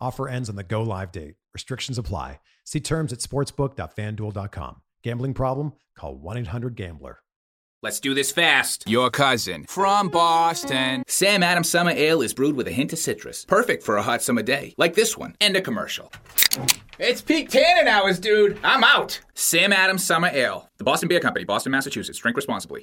Offer ends on the go live date. Restrictions apply. See terms at sportsbook.fanduel.com. Gambling problem? Call 1 800 Gambler. Let's do this fast. Your cousin from Boston. Sam Adams Summer Ale is brewed with a hint of citrus. Perfect for a hot summer day, like this one. End a commercial. It's peak tannin hours, dude. I'm out. Sam Adams Summer Ale. The Boston Beer Company, Boston, Massachusetts. Drink responsibly.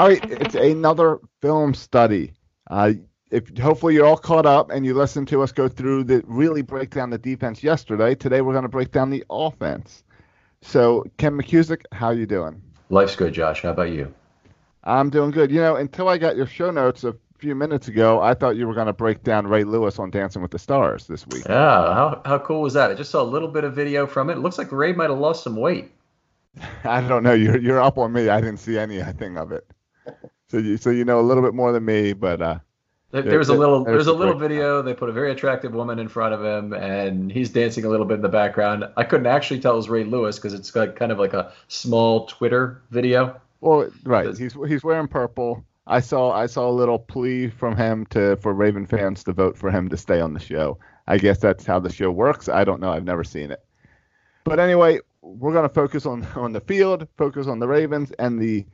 All right, it's another film study. Uh, if hopefully you're all caught up and you listened to us go through the really break down the defense yesterday. Today we're going to break down the offense. So, Ken McKusick, how you doing? Life's good, Josh. How about you? I'm doing good. You know, until I got your show notes a few minutes ago, I thought you were going to break down Ray Lewis on Dancing with the Stars this week. Yeah, how how cool was that? I just saw a little bit of video from it. It looks like Ray might have lost some weight. I don't know. You're you're up on me. I didn't see anything of it. So you so you know a little bit more than me, but uh, there, there was a little there's a little video. They put a very attractive woman in front of him, and he's dancing a little bit in the background. I couldn't actually tell it was Ray Lewis because it's like kind of like a small Twitter video. Well, right. He's he's wearing purple. I saw I saw a little plea from him to for Raven fans to vote for him to stay on the show. I guess that's how the show works. I don't know. I've never seen it. But anyway, we're going to focus on on the field, focus on the Ravens and the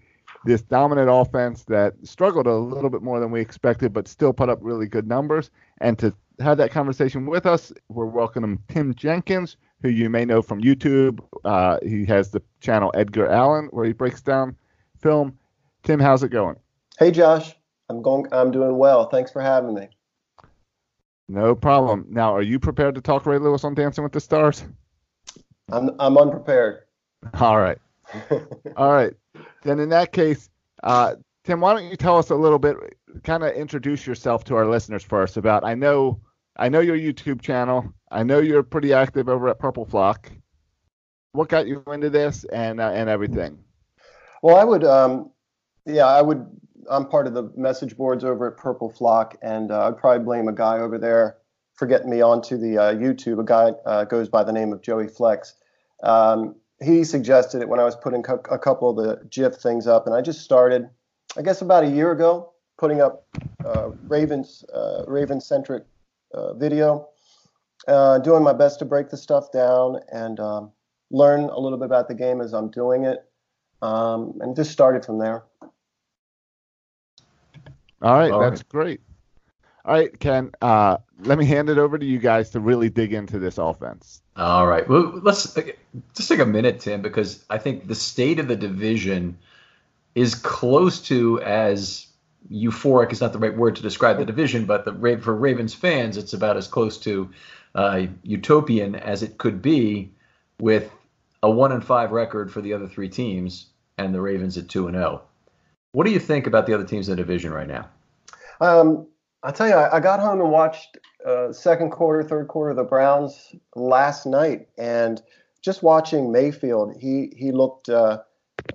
this dominant offense that struggled a little bit more than we expected, but still put up really good numbers. And to have that conversation with us, we're welcoming Tim Jenkins, who you may know from YouTube. Uh, he has the channel Edgar Allen, where he breaks down film. Tim, how's it going? Hey, Josh. I'm going. I'm doing well. Thanks for having me. No problem. Now, are you prepared to talk Ray Lewis on Dancing with the Stars? I'm I'm unprepared. All right. All right. Then in that case, uh, Tim, why don't you tell us a little bit, kind of introduce yourself to our listeners first about I know I know your YouTube channel. I know you're pretty active over at Purple Flock. What got you into this and uh, and everything? Well, I would um, yeah, I would I'm part of the message boards over at Purple Flock, and uh, I'd probably blame a guy over there for getting me onto the uh, YouTube. A guy uh, goes by the name of Joey Flex. Um, he suggested it when I was putting co- a couple of the GIF things up, and I just started, I guess, about a year ago, putting up uh, Ravens uh, Raven centric uh, video, doing my best to break the stuff down and um, learn a little bit about the game as I'm doing it, um, and just started from there. All right, All that's right. great. All right, Ken, uh, let me hand it over to you guys to really dig into this offense. All right. Well, let's just take a minute, Tim, because I think the state of the division is close to as euphoric is not the right word to describe the division, but the for Ravens fans, it's about as close to uh, utopian as it could be, with a one and five record for the other three teams and the Ravens at two and zero. Oh. What do you think about the other teams in the division right now? Um, I tell you, I, I, got home and watched uh, second quarter, third quarter of the Browns last night, and just watching Mayfield, he he looked uh,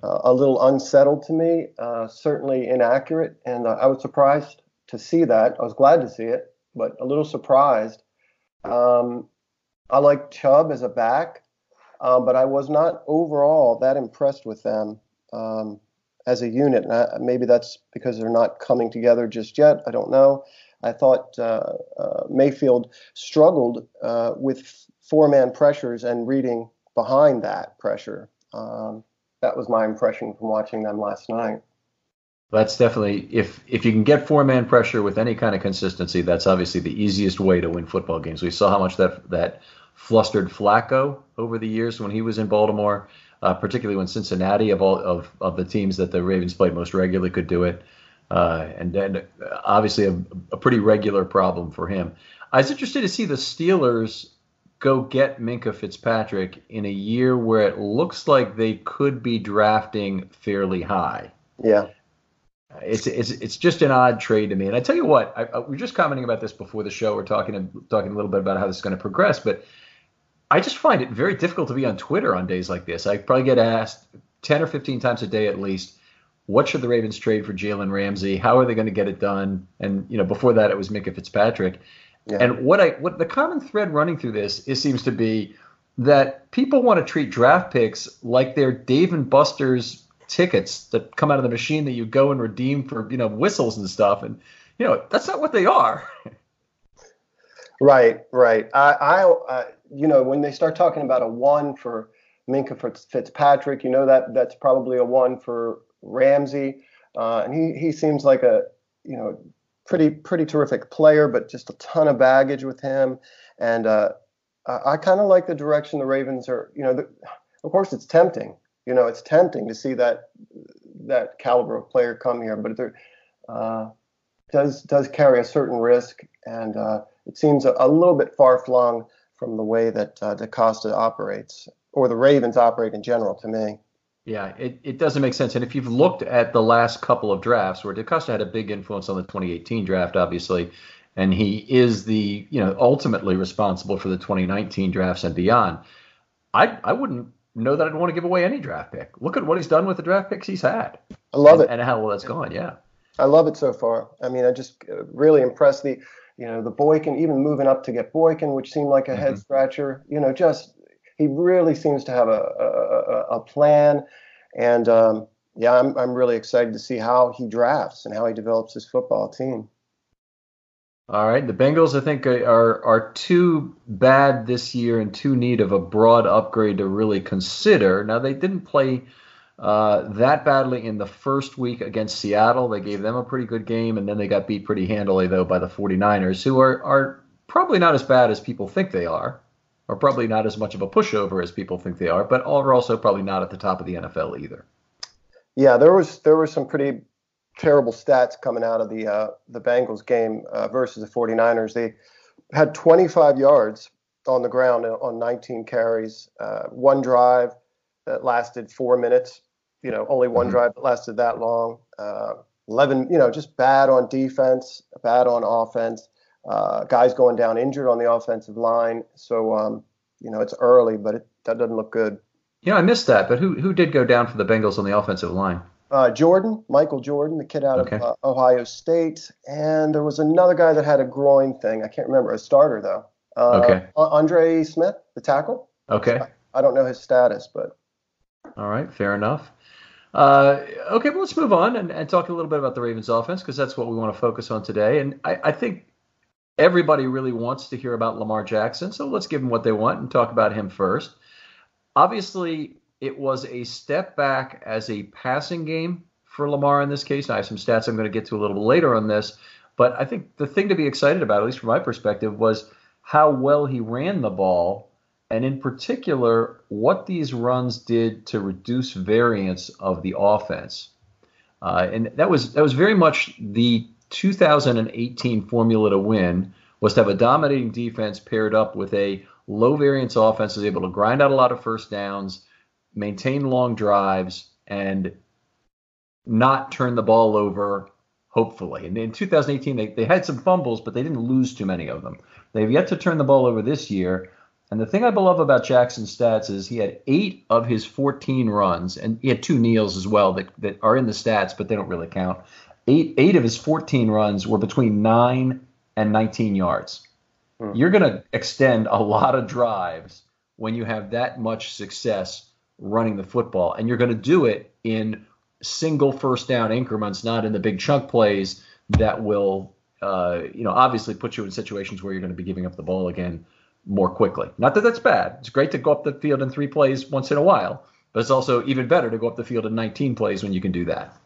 uh, a little unsettled to me, uh, certainly inaccurate, and I was surprised to see that. I was glad to see it, but a little surprised. Um, I like Chubb as a back, um, but I was not overall that impressed with them. Um, as a unit. And I, maybe that's because they're not coming together just yet. I don't know. I thought uh, uh, Mayfield struggled uh, with four man pressures and reading behind that pressure. Um, that was my impression from watching them last night. That's definitely if if you can get four man pressure with any kind of consistency, that's obviously the easiest way to win football games. We saw how much that that flustered Flacco over the years when he was in Baltimore uh, particularly when Cincinnati of all of, of the teams that the Ravens played most regularly could do it. Uh, and then obviously a, a, pretty regular problem for him. I was interested to see the Steelers go get Minkah Fitzpatrick in a year where it looks like they could be drafting fairly high. Yeah. It's, it's it's just an odd trade to me, and I tell you what, I, I, we are just commenting about this before the show. We're talking talking a little bit about how this is going to progress, but I just find it very difficult to be on Twitter on days like this. I probably get asked 10 or 15 times a day at least, what should the Ravens trade for Jalen Ramsey? How are they going to get it done? And you know, before that it was Minkah Fitzpatrick. Yeah. And what I what the common thread running through this it seems to be that people want to treat draft picks like they're Dave and Buster's tickets that come out of the machine that you go and redeem for you know whistles and stuff. And you know that's not what they are. right, right. I, I, I you know, when they start talking about a one for Minkah Fitzpatrick, you know that that's probably a one for Ramsey, uh, and he he seems like a you know pretty pretty terrific player, but just a ton of baggage with him, and uh, I, I kind of like the direction the Ravens are. You know, the, of course it's tempting. You know, it's tempting to see that that caliber of player come here, but there uh, does does carry a certain risk, and uh, it seems a, a little bit far flung from the way that uh, DeCosta operates or the Ravens operate in general to me. Yeah, it, it doesn't make sense. And if you've looked at the last couple of drafts where DeCosta had a big influence on the 2018 draft, obviously, and he is the, you know, ultimately responsible for the 2019 drafts and beyond, I, I wouldn't know that I'd want to give away any draft pick. Look at what he's done with the draft picks he's had. I love and, it. And how well that's gone, yeah. I love it so far. I mean, I just uh, really impressed the you know, the Boykin, even moving up to get Boykin, which seemed like a mm-hmm. head scratcher. You know, just he really seems to have a a, a plan, and um, yeah, I'm I'm really excited to see how he drafts and how he develops his football team. All right, the Bengals, I think, are are too bad this year and too need of a broad upgrade to really consider. Now they didn't play uh, that badly in the first week against Seattle. They gave them a pretty good game, and then they got beat pretty handily, though, by the 49ers, who are, are probably not as bad as people think they are, or probably not as much of a pushover as people think they are, but are also probably not at the top of the NFL either. Yeah, there was there were some pretty terrible stats coming out of the uh, the Bengals game uh, versus the 49ers. They had 25 yards on the ground on 19 carries, uh, one drive that lasted four minutes. You know, only one mm-hmm. drive that lasted that long. Uh, 11, you know, just bad on defense, bad on offense. Uh, guys going down injured on the offensive line. So, um, you know, it's early, but it, that doesn't look good. Yeah, I missed that. But who who did go down for the Bengals on the offensive line? Uh, Jordan, Michael Jordan, the kid out okay. of uh, Ohio State, and there was another guy that had a groin thing. I can't remember a starter though. Uh, okay. Andre Smith, the tackle. Okay. I, I, don't know his status, but. All right, fair enough. Uh, okay, well, let's move on and, and, talk a little bit about the Ravens offense because that's what we want to focus on today. And I, I think everybody really wants to hear about Lamar Jackson, so let's give them what they want and talk about him first. Obviously, it was a step back as a passing game for Lamar in this case. I have some stats I'm going to get to a little later on this, but I think the thing to be excited about, at least from my perspective, was how well he ran the ball, and in particular, what these runs did to reduce variance of the offense. Uh, and that was that was very much the 2018 formula to win was to have a dominating defense paired up with a low variance offense is able to grind out a lot of first downs, maintain long drives, and not turn the ball over, hopefully. And in 2018, they, they had some fumbles, but they didn't lose too many of them. They've yet to turn the ball over this year. And the thing I love about Jackson's stats is he had eight of his 14 runs, and he had two kneels as well that, that are in the stats, but they don't really count eight eight of his 14 runs were between nine and 19 yards. Hmm. You're going to extend a lot of drives when you have that much success running the football, and you're going to do it in single first down increments, not in the big chunk plays that will, uh, you know, obviously put you in situations where you're going to be giving up the ball again more quickly. Not that that's bad. It's great to go up the field in three plays once in a while, but it's also even better to go up the field in 19 plays when you can do that.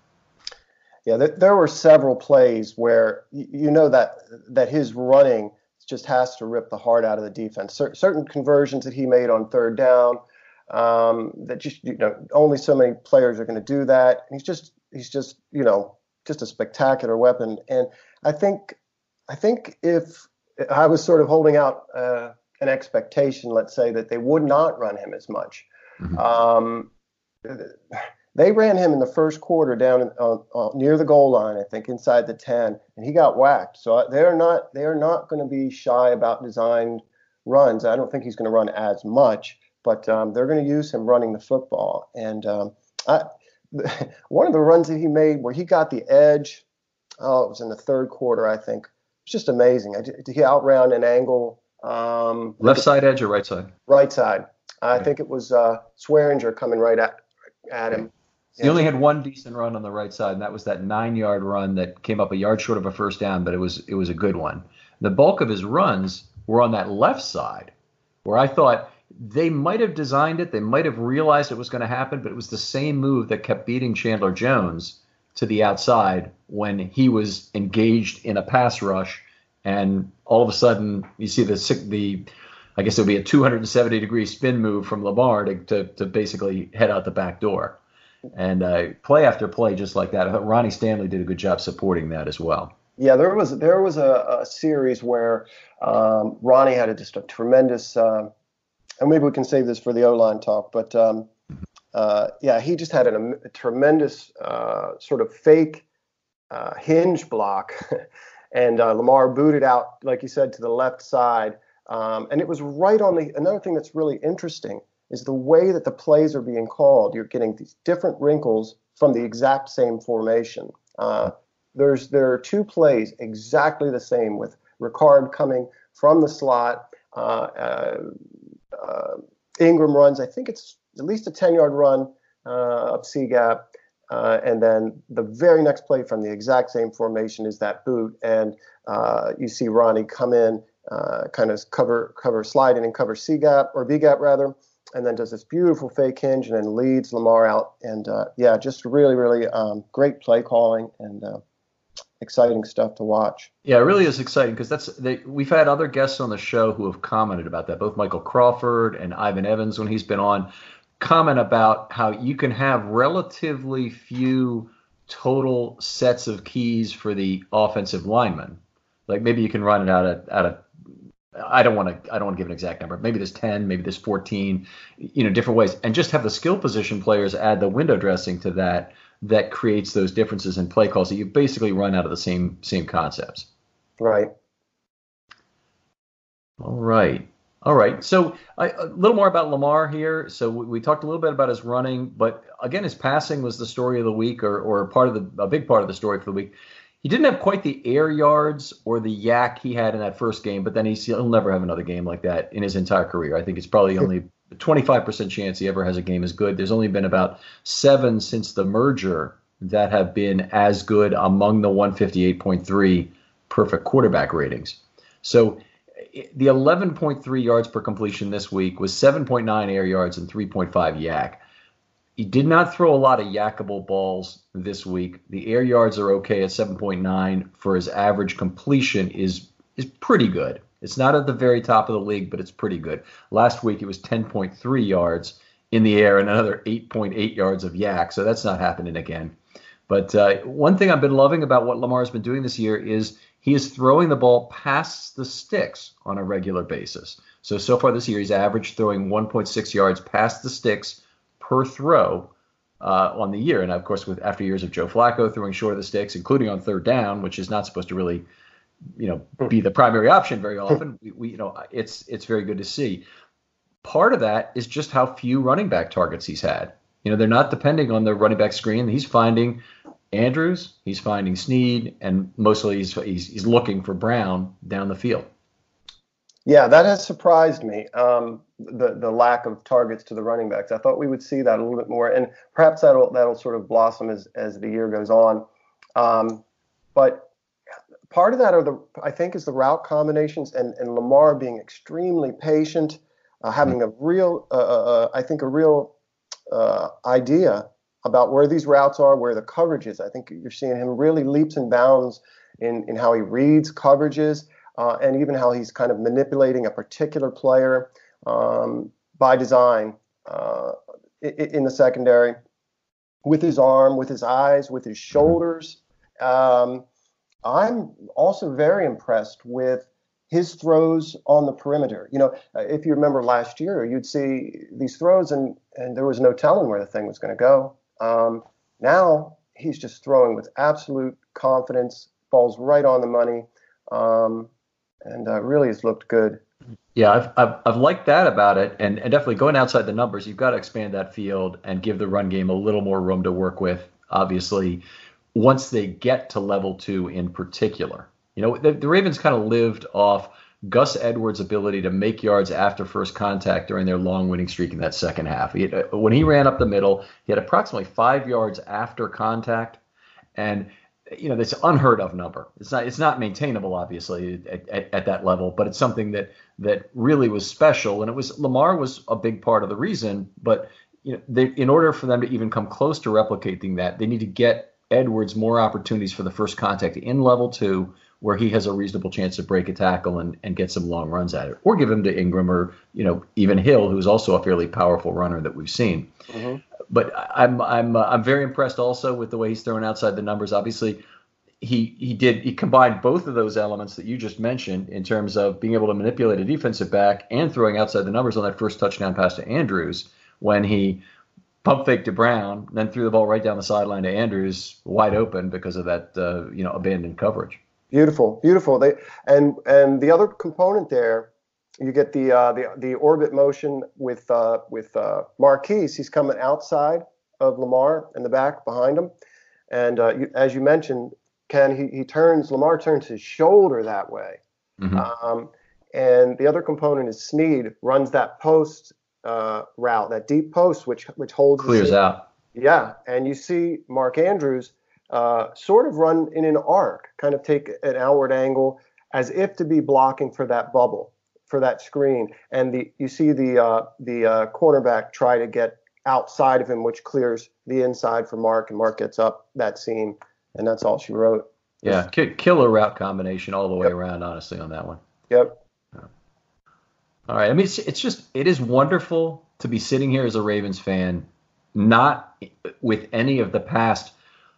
Yeah, there, there were several plays where you know that that his running just has to rip the heart out of the defense. Cer- certain conversions that he made on third down, um, that just you know only so many players are going to do that. And he's just he's just you know just a spectacular weapon. And I think I think if I was sort of holding out uh, an expectation, let's say that they would not run him as much. Mm-hmm. Um, they ran him in the first quarter down uh, uh, near the goal line, I think, inside the 10, and he got whacked. So uh, they're not they are not going to be shy about designed runs. I don't think he's going to run as much, but um, they're going to use him running the football. And um, I, one of the runs that he made where he got the edge, oh, it was in the third quarter, I think. It's just amazing. Did he outrun an angle? Um, Left side edge or right side? Right side. I think it was uh, Swearinger coming right at at him. He only had one decent run on the right side, and that was that nine-yard run that came up a yard short of a first down, but it was it was a good one. The bulk of his runs were on that left side, where I thought they might have designed it, they might have realized it was going to happen, but it was the same move that kept beating Chandler Jones to the outside when he was engaged in a pass rush, and all of a sudden you see the the I guess it would be a 270 degree spin move from Lamar to, to, to basically head out the back door and uh, play after play just like that. I thought Ronnie Stanley did a good job supporting that as well. Yeah, there was there was a, a series where um, Ronnie had a, just a tremendous, uh, and maybe we can save this for the O line talk, but um, uh, yeah, he just had an, a tremendous uh, sort of fake uh, hinge block, and uh, Lamar booted out, like you said, to the left side, um, and it was right on the. Another thing that's really interesting is the way that the plays are being called. You're getting these different wrinkles from the exact same formation. Uh, there's there are two plays exactly the same with Ricard coming from the slot. Uh, uh, uh Ingram runs, I think it's at least a 10 yard run uh, up C gap. Uh, and then the very next play from the exact same formation is that boot. And you see Ronnie come in, kind of cover, cover slide in and cover C gap or B gap rather and then does this beautiful fake hinge and then leads Lamar out. And uh, yeah, just really, really um, great play calling and uh, exciting stuff to watch. Yeah, it really is exciting because that's they, we've had other guests on the show who have commented about that. Both Michael Crawford and Ivan Evans when he's been on comment about how you can have relatively few total sets of keys for the offensive lineman. Like maybe you can run it out of at a I don't want to I don't want to give an exact number. Maybe there's 10, maybe there's 14, you know, different ways and just have the skill position players add the window dressing to that that creates those differences in play calls that you basically run out of the same same concepts. Right. All right. All right. So I, a little more about Lamar here. So we, we, talked a little bit about his running, but again, his passing was the story of the week, or or part of the a big part of the story for the week. He didn't have quite the air yards or the YAC he had in that first game, but then he'll never have another game like that in his entire career. I think it's probably only a 25% chance he ever has a game as good. There's only been about seven since the merger that have been as good among the 158.3 perfect quarterback ratings. So the 11.3 yards per completion this week was 7.9 air yards and 3.5 YAC. He did not throw a lot of yakable balls this week. The air yards are okay at 7.9 for his average completion is is pretty good. It's not at the very top of the league, but it's pretty good. Last week it was 10.3 yards in the air and another 8.8 yards of YAC, so that's not happening again. But uh, one thing I've been loving about what Lamar's been doing this year is he is throwing the ball past the sticks on a regular basis. So so far this year he's averaged throwing 1.6 yards past the sticks per throw uh, on the year. And of course, with after years of Joe Flacco throwing short of the sticks, including on third down, which is not supposed to really, you know, be the primary option very often. We, we, you know, it's it's very good to see. Part of that is just how few running back targets he's had. You know, they're not depending on the running back screen. He's finding Andrews, he's finding Snead, and mostly he's, he's, he's looking for Brown down the field. Yeah, that has surprised me. Um, the the lack of targets to the running backs. I thought we would see that a little bit more, and perhaps that'll that'll sort of blossom as as the year goes on. Um, but part of that are the I think is the route combinations and and Lamar being extremely patient, uh, having a real uh, uh, uh I think a real uh, idea about where these routes are, where the coverage is. I think you're seeing him really leaps and bounds in in how he reads coverages uh, and even how he's kind of manipulating a particular player um, by design uh, in the secondary with his arm, with his eyes, with his shoulders. Um, I'm also very impressed with his throws on the perimeter. You know, if you remember last year, you'd see these throws and, and there was no telling where the thing was going to go. Um, now he's just throwing with absolute confidence, falls right on the money. Um, and uh, really has looked good. Yeah, I've, I've, I've liked that about it, and, and definitely going outside the numbers, you've got to expand that field and give the run game a little more room to work with. Obviously, once they get to level two in particular, you know the, the Ravens kind of lived off Gus Edwards' ability to make yards after first contact during their long winning streak in that second half. He had, uh, when he ran up the middle, he had approximately five yards after contact, and you know, that's unheard of number. It's not it's not maintainable, obviously, at, at, at, that level, but it's something that that really was special. And it was Lamar was a big part of the reason. But you know, they, in order for them to even come close to replicating that, they need to get Edwards more opportunities for the first contact in level two, where he has a reasonable chance to break a tackle and, and get some long runs at it, or give him to Ingram or you know even Hill, who's also a fairly powerful runner that we've seen. Mm-hmm but I'm I'm uh, I'm very impressed also with the way he's thrown outside the numbers. Obviously, he he did he combined both of those elements that you just mentioned in terms of being able to manipulate a defensive back and throwing outside the numbers on that first touchdown pass to Andrews when he pump faked to Brown, then threw the ball right down the sideline to Andrews, wide open because of that uh, you know abandoned coverage. Beautiful, beautiful. They and and the other component there you get the uh, the the orbit motion with uh, with uh, Marquise. He's coming outside of Lamar in the back behind him, and uh, you, as you mentioned, Ken, he he turns Lamar turns his shoulder that way, mm-hmm. um, and the other component is Snead runs that post uh, route, that deep post, which which holds clears out. Yeah, and you see Mark Andrews uh, sort of run in an arc, kind of take an outward angle as if to be blocking for that bubble for that screen, and the you see the uh, the uh, cornerback try to get outside of him, which clears the inside for Mark, and Mark gets up that seam, and that's all she wrote. Yeah, killer route combination all the way yep. around, honestly, on that one. Yep. All right. I mean, it's, it's just it is wonderful to be sitting here as a Ravens fan, not with any of the past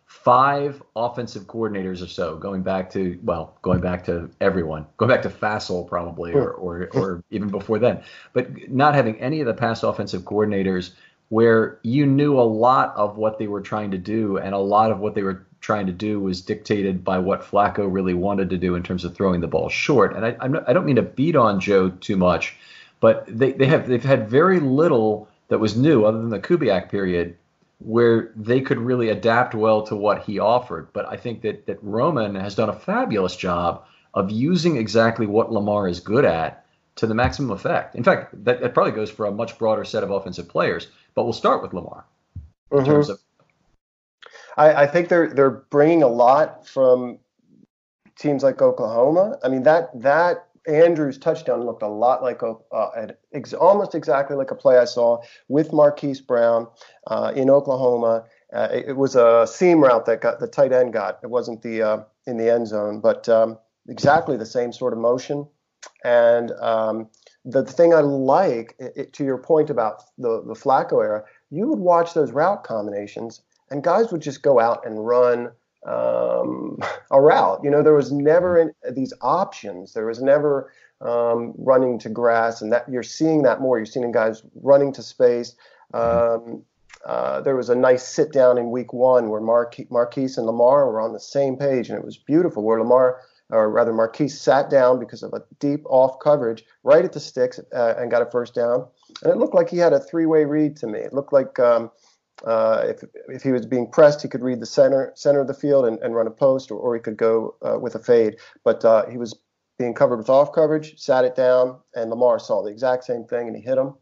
five offensive coordinators or so, going back to well, going back to everyone, going back to Fassel probably, or or, or even before then, but not having any of the past offensive coordinators where you knew a lot of what they were trying to do, and a lot of what they were trying to do was dictated by what Flacco really wanted to do in terms of throwing the ball short. And I, I'm not, I don't mean to beat on Joe too much, but they, they have they've had very little that was new other than the Kubiak period where they could really adapt well to what he offered. But I think that that Roman has done a fabulous job of using exactly what Lamar is good at to the maximum effect. In fact, that, that probably goes for a much broader set of offensive players. But we'll start with Lamar in mm-hmm. terms of. I, I think they're they're bringing a lot from teams like Oklahoma. I mean that that Andrews' touchdown looked a lot like a, uh, ex- almost exactly like a play I saw with Marquise Brown uh, in Oklahoma. Uh, it, it, was a seam route that got the tight end got. It wasn't the uh, in the end zone, but um, exactly the same sort of motion. And um, the thing I like, it, to your point about the the Flacco era, you would watch those route combinations, and guys would just go out and run um, a route. You know, there was never in, these options. There was never um, running to grass, and that you're seeing that more. You're seeing guys running to space. Um, uh, there was a nice sit down in week one where Marquise and Lamar were on the same page, and it was beautiful. Where Lamar, or rather Marquise, sat down because of a deep off coverage right at the sticks uh, and got a first down. And it looked like he had a three way read to me. It looked like um, uh, if, if he was being pressed, he could read the center center of the field and, and run a post, or, or he could go uh, with a fade. But uh, he was being covered with off coverage, sat it down, and Lamar saw the exact same thing, and he hit him.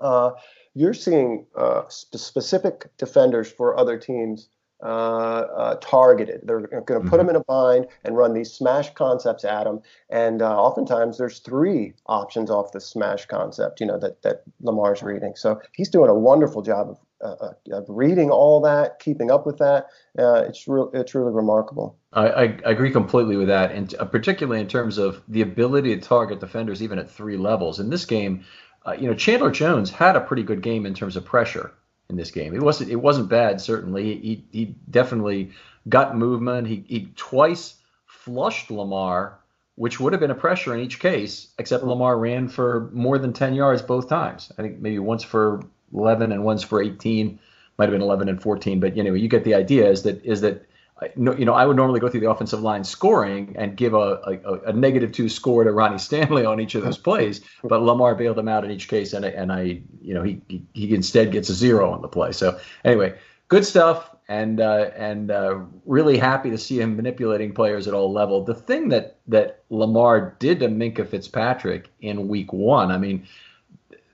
Uh, you're seeing uh, sp- specific defenders for other teams uh, targeted. They're going to put mm-hmm. them in a bind and run these smash concepts at them. And oftentimes there's three options off the smash concept, you know, that, that Lamar's reading. So he's doing a wonderful job of uh, uh, reading all that, keeping up with that. Uh, it's real, it's really remarkable. I, I, agree completely with that, and uh, particularly in terms of the ability to target defenders even at three levels. In this game, uh, you know, Chandler Jones had a pretty good game in terms of pressure in this game. It wasn't it wasn't bad certainly. He he definitely got movement. He he twice flushed Lamar, which would have been a pressure in each case, except Lamar ran for more than 10 yards both times. I think maybe once for 11 and one's for 18. Might have been 11 and 14, but anyway, you get the idea. Is that is that you know I would normally go through the offensive line scoring and give a, a, a negative two score to Ronnie Stanley on each of those plays, but Lamar bailed him out in each case, and and I you know he he, he instead gets a zero on the play. So anyway, good stuff and uh, and uh, really happy to see him manipulating players at all level. The thing that that Lamar did to Minkah Fitzpatrick in Week One, I mean,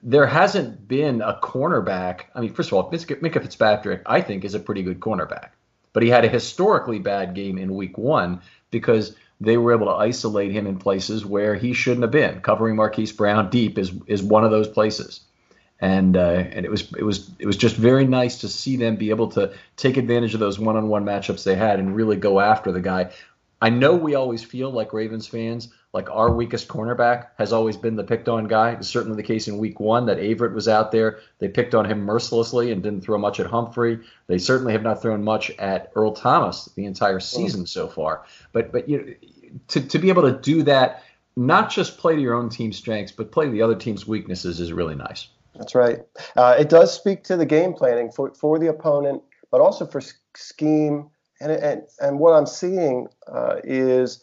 there hasn't been a cornerback. I mean, first of all, Minkah Fitzpatrick, I think, is a pretty good cornerback, but he had a historically bad game in Week One because they were able to isolate him in places where he shouldn't have been. Covering Marquise Brown deep is is one of those places, and uh, and it was it was it was just very nice to see them be able to take advantage of those one-on-one matchups they had and really go after the guy. I know we always feel like Ravens fans like our weakest cornerback has always been the picked on guy. It's certainly the case in week one that Averett was out there. They picked on him mercilessly and didn't throw much at Humphrey. They certainly have not thrown much at Earl Thomas the entire season mm. so far. But but you know, to to be able to do that, not just play to your own team's strengths, but play to the other team's weaknesses is really nice. That's right. Uh, it does speak to the game planning for for the opponent, but also for scheme. And and and what I'm seeing uh, is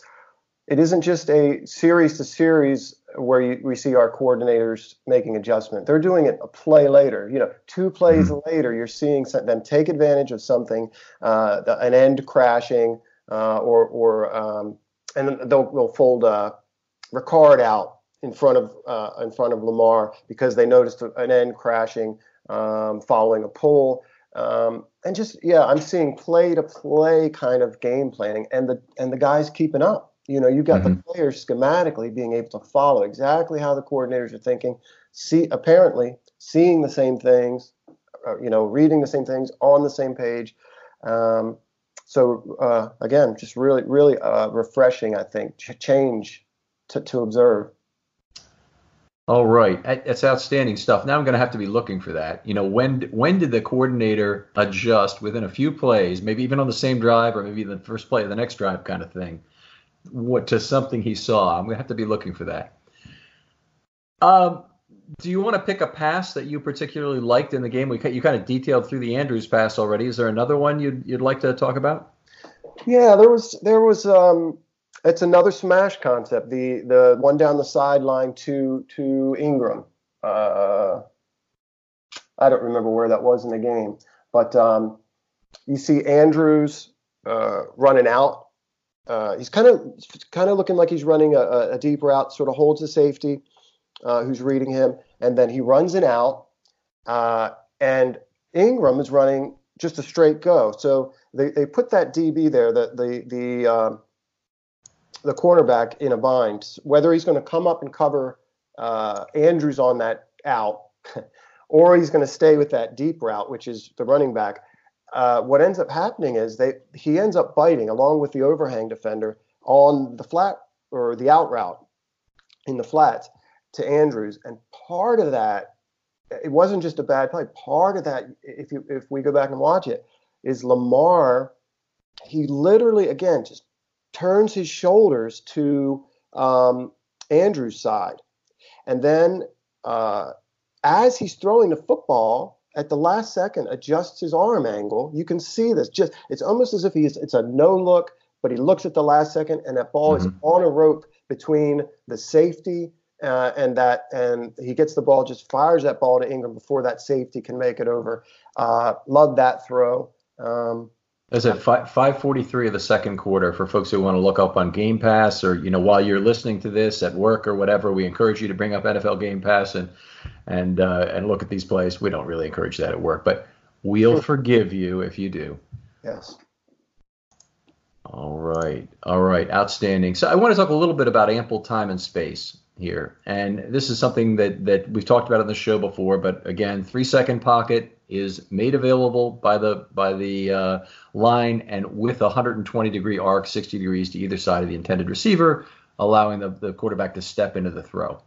it isn't just a series to series where you, we see our coordinators making adjustment. They're doing it a play later. You know, two plays mm-hmm. later, you're seeing them take advantage of something, uh, an end crashing, uh, or or um, and they'll, they'll fold uh, Ricard out in front of uh, in front of Lamar because they noticed an end crashing um, following a pull. Um, and just yeah, I'm seeing play to play kind of game planning, and the and the guys keeping up You know, you've got mm-hmm. the players schematically being able to follow exactly how the coordinators are thinking, see apparently seeing the same things, uh, you know, reading the same things on the same page. Um, so uh, again, just really, really uh, refreshing. I think ch- change to, to observe. All right, that's outstanding stuff. Now I'm going to have to be looking for that. You know, when when did the coordinator adjust within a few plays, maybe even on the same drive, or maybe the first play of the next drive, kind of thing, what to something he saw? I'm to have to be looking for that. Um, do you want to pick a pass that you particularly liked in the game? We you kind of detailed through the Andrews pass already. Is there another one you'd you'd like to talk about? Yeah, there was there was um, it's another smash concept. The the one down the sideline to to Ingram. Uh, I don't remember where that was in the game, but um, you see Andrews uh, running out. Uh, he's kind of kind of looking like he's running a, a deep route. Sort of holds the safety, uh, who's reading him, and then he runs it out. Uh, and Ingram is running just a straight go. So they, they put that DB there, the the the um, the cornerback in a bind. Whether he's going to come up and cover uh, Andrews on that out, or he's going to stay with that deep route, which is the running back. Uh, what ends up happening is they he ends up biting along with the overhang defender on the flat or the out route in the flats to Andrews, and part of that it wasn't just a bad play. Part of that, if you if we go back and watch it, is Lamar. He literally again just turns his shoulders to um, Andrews' side. And then uh, as he's throwing the football, at the last second adjusts his arm angle. You can see this. Just it's almost as if he's it's a no look, but he looks at the last second, and that ball mm-hmm. is on a rope between the safety uh, and that, and he gets the ball, just fires that ball to Ingram before that safety can make it over. Uh, love that throw. Um, is it five forty three of the second quarter for folks who want to look up on Game Pass or you know while you're listening to this at work or whatever? We encourage you to bring up NFL Game Pass and and uh, and look at these plays. We don't really encourage that at work, but we'll forgive you if you do. Yes. All right, all right, outstanding. So I want to talk a little bit about ample time and space here, and this is something that that we've talked about on the show before. But again, three second pocket is made available by the by the uh, line and with a 120 degree arc, 60 degrees to either side of the intended receiver, allowing the, the quarterback to step into the throw.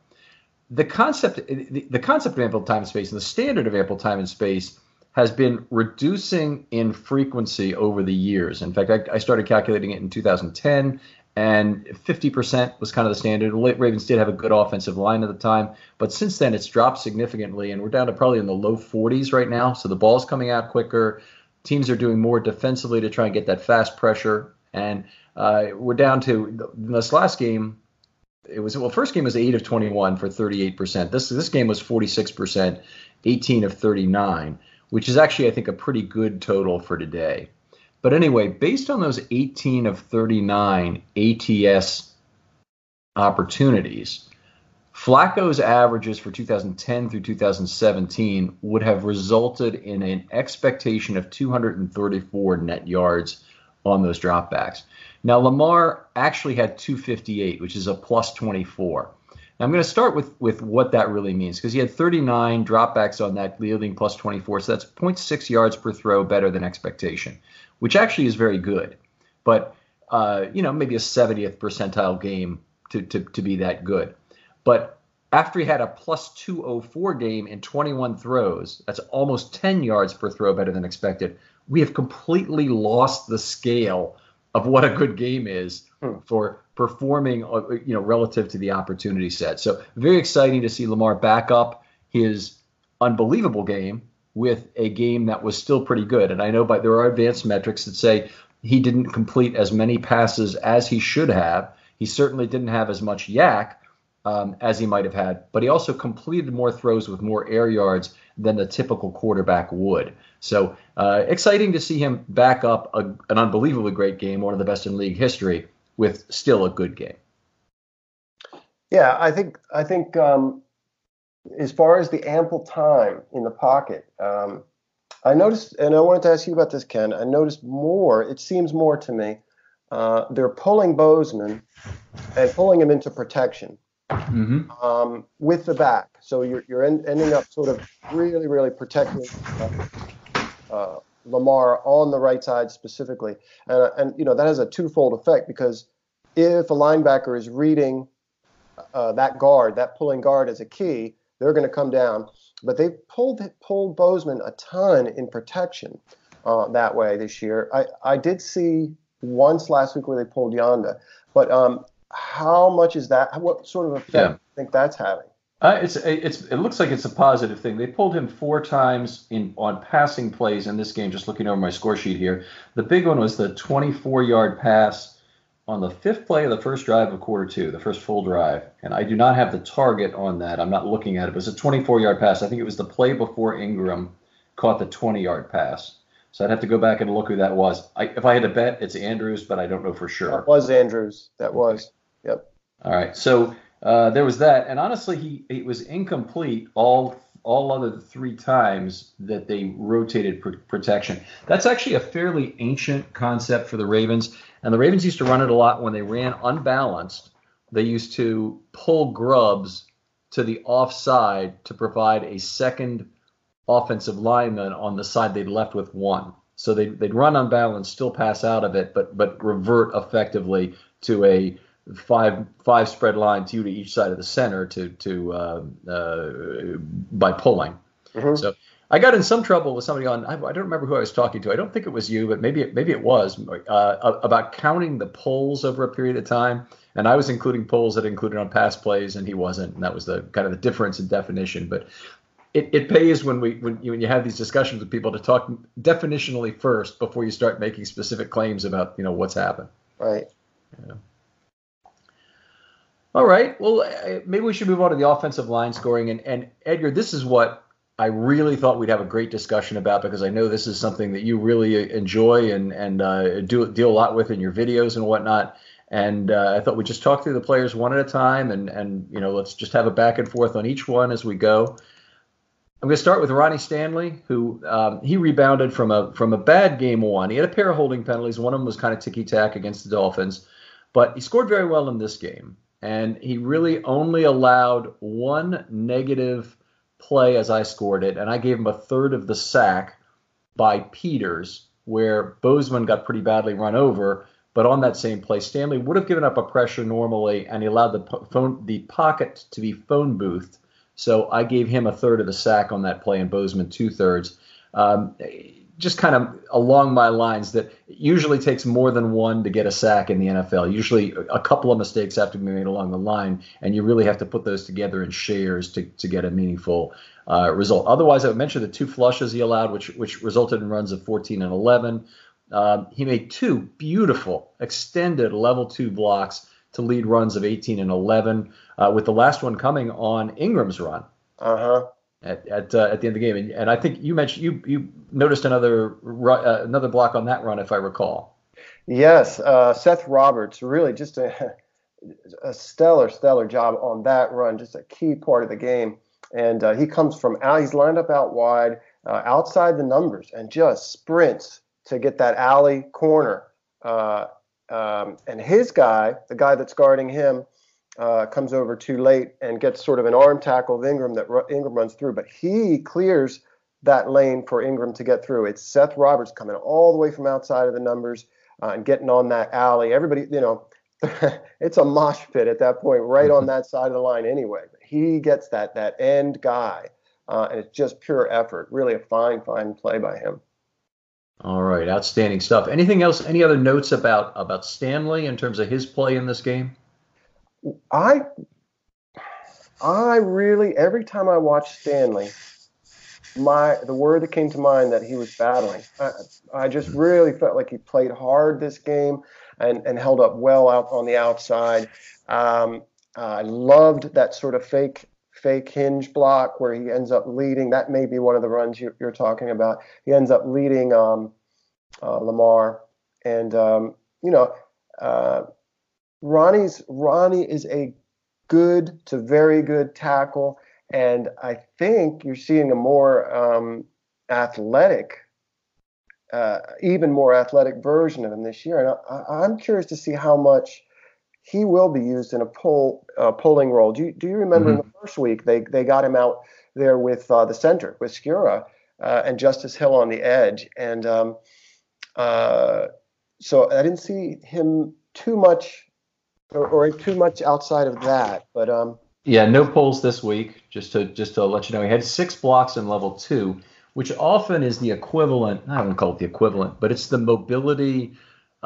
The concept the, the concept of ample time and space and the standard of ample time and space has been reducing in frequency over the years. In fact, I, I started calculating it in 2010 and 50% was kind of the standard. The Ravens did have a good offensive line at the time, but since then it's dropped significantly, and we're down to probably in the low 40s right now. So the ball's coming out quicker. Teams are doing more defensively to try and get that fast pressure, and uh, we're down to this last game. It was well, first game was eight of 21 for 38%. This this game was 46%, 18 of 39, which is actually I think a pretty good total for today. But anyway, based on those 18 of 39 ATS opportunities, Flacco's averages for 2010 through 2017 would have resulted in an expectation of 234 net yards on those dropbacks. Now, Lamar actually had 258, which is a plus 24. Now, I'm going to start with, with what that really means because he had 39 dropbacks on that, yielding plus 24. So that's 0.6 yards per throw better than expectation which actually is very good. But uh, you know, maybe a 70th percentile game to, to, to be that good. But after he had a plus 204 game in 21 throws, that's almost 10 yards per throw better than expected. We have completely lost the scale of what a good game is hmm. for performing, uh, you know, relative to the opportunity set. So very exciting to see Lamar back up his unbelievable game with a game that was still pretty good. And I know but there are advanced metrics that say he didn't complete as many passes as he should have. He certainly didn't have as much YAC um, as he might have had, but he also completed more throws with more air yards than the typical quarterback would. So uh, exciting to see him back up a, an unbelievably great game, one of the best in league history, with still a good game. Yeah, I think I think um, as far as the ample time in the pocket, um, I noticed, and I wanted to ask you about this, Ken. I noticed more. It seems more to me uh, they're pulling Bozeman and pulling him into protection Mm-hmm. um, with the back. So you're, you're en- ending up sort of really, really protecting uh, uh, Lamar on the right side specifically. And, and, you know, that has a twofold effect because if a linebacker is reading uh, that guard, that pulling guard as a key, they're going to come down. But they've pulled pulled Bozeman a ton in protection uh, that way this year. I, I did see once last week where they pulled Yanda, but um, how much is that? What sort of effect Yeah. do you think that's having? Uh, it's it's it looks like it's a positive thing. They pulled him four times in on passing plays in this game. Just looking over my score sheet here, the big one was the 24-yard pass on the fifth play of the first drive of quarter two, the first full drive. And I do not have the target on that. I'm not looking at it. It was a 24-yard pass. I think it was the play before Ingram caught the 20-yard pass. So I'd have to go back and look who that was. I, if I had to bet, it's Andrews, but I don't know for sure. That was Andrews. That was. Yep. All right. So uh, there was that, and honestly, he it was incomplete all all other three times that they rotated pr- protection. That's actually a fairly ancient concept for the Ravens, and the Ravens used to run it a lot when they ran unbalanced. They used to pull grubs to the offside to provide a second offensive lineman on the side they'd left with one. So they'd, they'd run unbalanced, still pass out of it, but but revert effectively to a five five spread line, two to each side of the center to to uh, uh, by pulling. Mhm. So I got in some trouble with somebody on I, I don't remember who I was talking to. I don't think it was you, but maybe it, maybe it was uh, about counting the polls over a period of time. And I was including polls that included on pass plays, and he wasn't. And that was the kind of the difference in definition. But it, it pays when we when you, when you have these discussions with people to talk definitionally first before you start making specific claims about you know what's happened. Right. Yeah. All right. Well, uh, maybe we should move on to the offensive line scoring. And, and Edgar, this is what I really thought we'd have a great discussion about because I know this is something that you really enjoy and and uh, do deal a lot with in your videos and whatnot. And uh, I thought we'd just talk through the players one at a time, and and you know let's just have a back and forth on each one as we go. I'm going to start with Ronnie Stanley, who um, he rebounded from a from a bad game one. He had a pair of holding penalties. One of them was kind of ticky tack against the Dolphins, but he scored very well in this game, and he really only allowed one negative play as I scored it, and I gave him a third of the sack by Peters, where Bozeman got pretty badly run over. But on that same play, Stanley would have given up a pressure normally, and he allowed the po- phone the pocket to be phone boothed. So I gave him a third of the sack on that play, and Bozeman two thirds. Um, just kind of along my lines that it usually takes more than one to get a sack in the NFL. Usually a couple of mistakes have to be made along the line, and you really have to put those together in shares to, to get a meaningful uh, result. Otherwise, I would mention the two flushes he allowed, which which resulted in runs of 14 and 11. Um, he made two beautiful extended level two blocks to lead runs of 18 and 11, uh, with the last one coming on Ingram's run Uh huh. At at, uh, at the end of the game. And, and I think you mentioned you you noticed another uh, another block on that run, if I recall. Yes, uh, Seth Roberts really just a, a stellar, stellar job on that run. Just a key part of the game, and uh, he comes from out. He's lined up out wide, uh, outside the numbers, and just sprints to get that alley corner. Uh, um, and his guy, the guy that's guarding him, uh, comes over too late and gets sort of an arm tackle of Ingram that ru- Ingram runs through, but he clears that lane for Ingram to get through. It's Seth Roberts coming all the way from outside of the numbers uh, and getting on that alley. Everybody, you know, it's a mosh pit at that point, right on that side of the line anyway. But he gets that that end guy, uh, and it's just pure effort. Really a fine, fine play by him. All right, outstanding stuff. Anything else? Any other notes about about Stanley in terms of his play in this game? I I really every time I watch Stanley, my the word that came to mind that he was battling. I, I just really felt like he played hard this game and and held up well out on the outside. Um, I loved that sort of fake fake hinge block where he ends up leading. That may be one of the runs you, you're talking about. He ends up leading um, uh, Lamar, and um, you know. Uh, Ronnie's Ronnie is a good to very good tackle, and I think you're seeing a more um, athletic uh, even more athletic version of him this year. And I, am curious to see how much he will be used in a pull uh, pulling role. Do you, do you remember mm-hmm. in the first week they they got him out there with uh, the center with Skura uh, and Justice Hill on the edge, and um, uh, so I didn't see him too much or, or, too much outside of that, but um, yeah, no pulls this week. Just to just to let you know, he had six blocks in level two which often is the equivalent, I don't call it the equivalent, but it's the mobility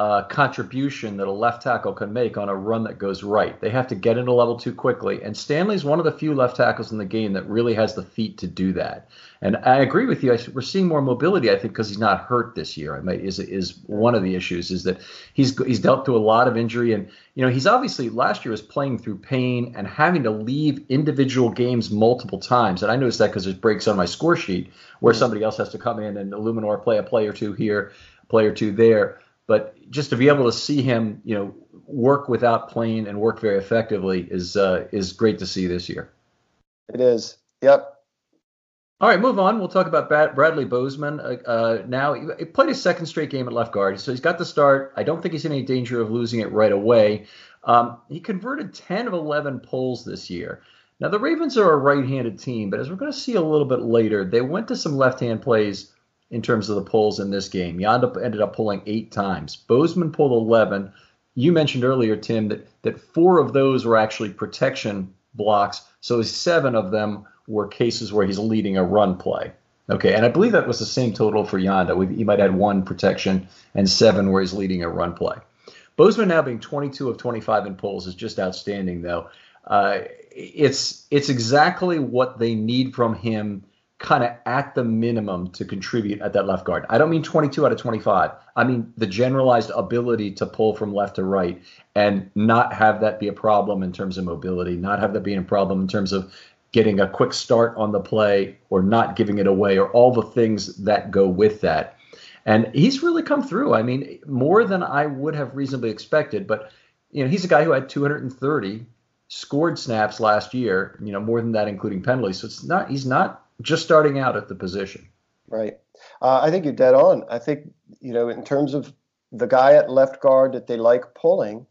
uh, contribution that a left tackle can make on a run that goes right. They have to get into level two quickly, and Stanley's one of the few left tackles in the game that really has the feet to do that. And I agree with you. I, we're seeing more mobility, I think, because he's not hurt this year. I mean, is is one of the issues is that he's he's dealt through a lot of injury, and you know he's obviously last year was playing through pain and having to leave individual games multiple times. And I noticed that because there's breaks on my score sheet where somebody else has to come in and Illuminor play a play or two here, play or two there. But just to be able to see him, you know, work without playing and work very effectively is uh, is great to see this year. It is. Yep. All right, move on. We'll talk about Bradley Bozeman uh, uh, now. He played his second straight game at left guard, so he's got the start. I don't think he's in any danger of losing it right away. Um, he converted 10 of 11 pulls this year. Now, the Ravens are a right handed team, but as we're going to see a little bit later, they went to some left hand plays in terms of the pulls in this game. Yanda ended up pulling eight times. Bozeman pulled 11. You mentioned earlier, Tim, that, that four of those were actually protection blocks. So seven of them were cases where he's leading a run play. Okay, and I believe that was the same total for Yanda. He might add one protection and seven where he's leading a run play. Bozeman now being 22 of 25 in pulls is just outstanding, though. Uh, it's it's exactly what they need from him kind of at the minimum to contribute at that left guard. I don't mean 22 out of 25. I mean the generalized ability to pull from left to right and not have that be a problem in terms of mobility, not have that be a problem in terms of getting a quick start on the play or not giving it away or all the things that go with that. And he's really come through. I mean, more than I would have reasonably expected, but you know, he's a guy who had 230 scored snaps last year, you know, more than that including penalties. So it's not he's not just starting out at the position. Right. Uh, I think you're dead on. I think, you know, in terms of the guy at left guard that they like pulling,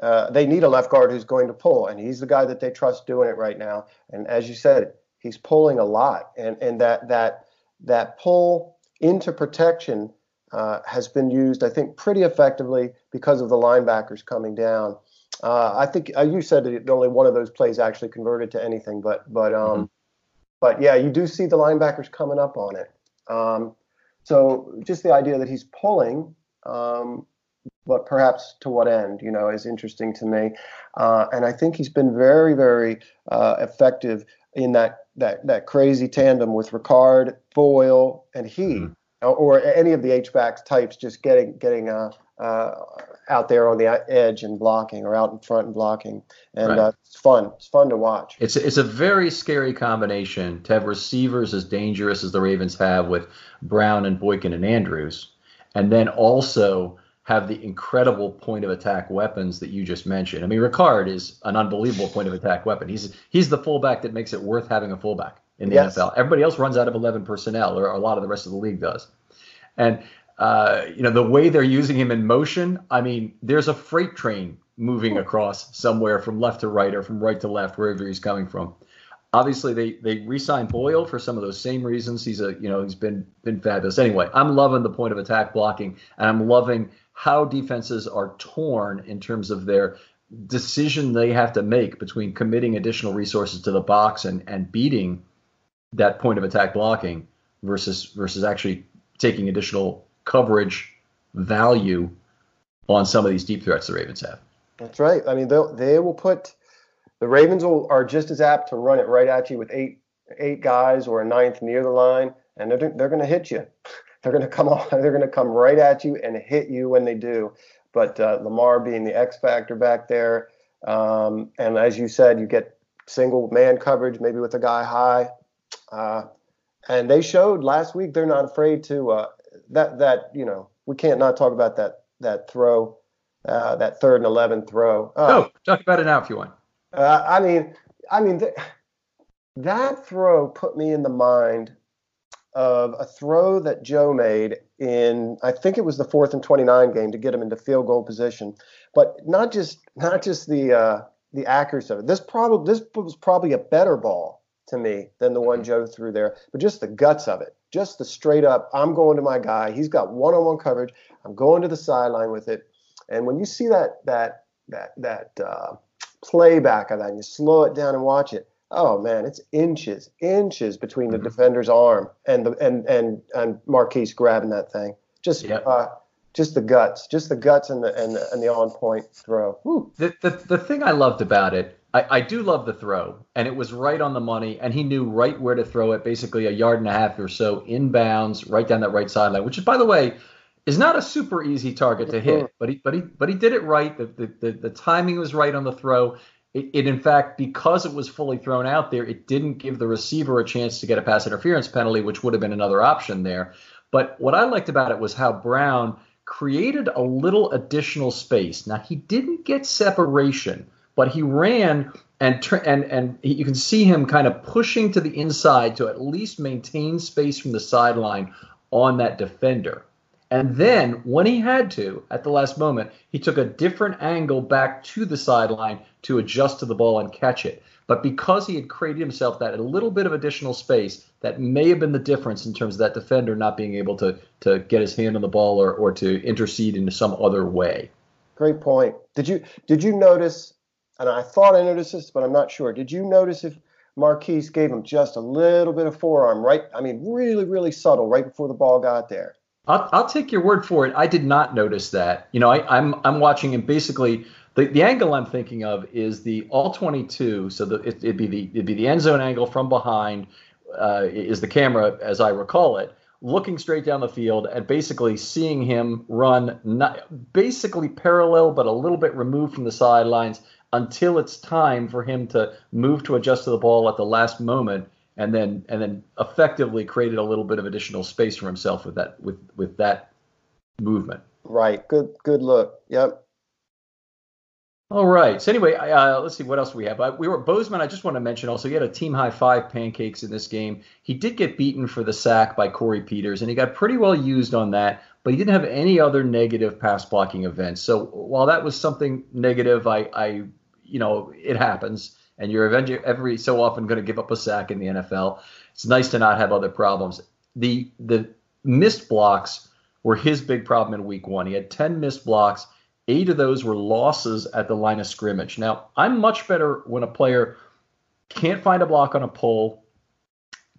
uh, they need a left guard who's going to pull, and he's the guy that they trust doing it right now. And as you said, he's pulling a lot, and and that that that pull into protection uh, has been used, I think, pretty effectively because of the linebackers coming down. Uh, I think uh, you said that only one of those plays actually converted to anything, but but um, mm-hmm but yeah, you do see the linebackers coming up on it. Um, so just the idea that he's pulling, um, but perhaps to what end, you know, is interesting to me. Uh, and I think he's been very, very uh, effective in that that that crazy tandem with Ricard, Boyle, and he, mm-hmm. or, any of the H backs types, just getting getting uh, uh, out there on the edge and blocking or out in front and blocking. And right. uh, it's fun. It's fun to watch. It's, it's a very scary combination to have receivers as dangerous as the Ravens have with Brown and Boykin and Andrews, and then also have the incredible point of attack weapons that you just mentioned. I mean, Ricard is an unbelievable point of attack weapon. He's he's the fullback that makes it worth having a fullback in the yes. NFL. Everybody else runs out of 11 personnel, or a lot of the rest of the league does. And uh, you know, the way they're using him in motion, I mean, there's a freight train moving across somewhere from left to right or from right to left, wherever he's coming from. Obviously, they they re-signed Boyle for some of those same reasons. He's a you know he's been been fabulous. Anyway, I'm loving the point of attack blocking, and I'm loving how defenses are torn in terms of their decision they have to make between committing additional resources to the box and and beating that point of attack blocking versus versus actually taking additional coverage value on some of these deep threats the Ravens have. That's right. I mean, they will put the Ravens will, are just as apt to run it right at you with eight eight guys or a ninth near the line, and they're they're going to hit you. They're going to come on. They're going to come right at you and hit you when they do. But uh, Lamar being the X factor back there, um, and as you said, you get single man coverage, maybe with a guy high. Uh, and they showed last week they're not afraid to uh, that that you know we can't not talk about that that throw, uh, that third and eleven throw. Oh, talk about it now if you want. Uh, I mean, I mean th- that throw put me in the mind of a throw that Joe made in I think it was the fourth and 29 game to get him into field goal position. But not just not just the uh, the accuracy of it. This probably this was probably a better ball to me than the one mm-hmm. Joe threw there, but just the guts of it, just the straight up. I'm going to my guy. He's got one on one coverage. I'm going to the sideline with it. And when you see that that that that uh, playback of that, and you slow it down and watch it, oh man, it's inches, inches between the mm-hmm. defender's arm and the and and and Marquise grabbing that thing. Just yep. uh, just the guts, just the guts and the and the, and the on point throw. The, the the thing I loved about it, I, I do love the throw, and it was right on the money, and he knew right where to throw it, basically a yard and a half or so inbounds, right down that right sideline, which is by the way is not a super easy target to hit, but he but he but he did it right. The the, the, the timing was right on the throw. It, it, in fact because it was fully thrown out there, it didn't give the receiver a chance to get a pass interference penalty, which would have been another option there. But what I liked about it was how Brown created a little additional space. Now he didn't get separation, but he ran and and and you can see him kind of pushing to the inside to at least maintain space from the sideline on that defender. And then, when he had to, at the last moment, he took a different angle back to the sideline to adjust to the ball and catch it. But because he had created himself that a little bit of additional space, that may have been the difference in terms of that defender not being able to to get his hand on the ball or, or to intercede in some other way. Great point. Did you did you notice? And I thought I noticed this, but I'm not sure. Did you notice if Marquise gave him just a little bit of forearm, right? I mean, really, really subtle, right before the ball got there. I'll, I'll take your word for it. I did not notice that. You know, I, I'm I'm watching and basically the, the angle I'm thinking of is the all 22. So the, it, would be the it'd be the end zone angle from behind uh, is the camera as I recall it, looking straight down the field and basically seeing him run not, basically parallel but a little bit removed from the sidelines until it's time for him to move to adjust to the ball at the last moment and then and then effectively created a little bit of additional space for himself with that with with that movement. Right. Good. Good look. Yep. All right. So anyway, uh, let's see what else we have. Uh, we were Bozeman. I just want to mention also he had a team high five pancakes in this game. He did get beaten for the sack by Corey Peters, and he got pretty well used on that. But he didn't have any other negative pass blocking events. So while that was something negative, I, I you know, it happens and you're every so often going to give up a sack in the NFL. It's nice to not have other problems. The the missed blocks were his big problem in week one. He had 10 missed blocks. Eight of those were losses at the line of scrimmage. Now, I'm much better when a player can't find a block on a pull,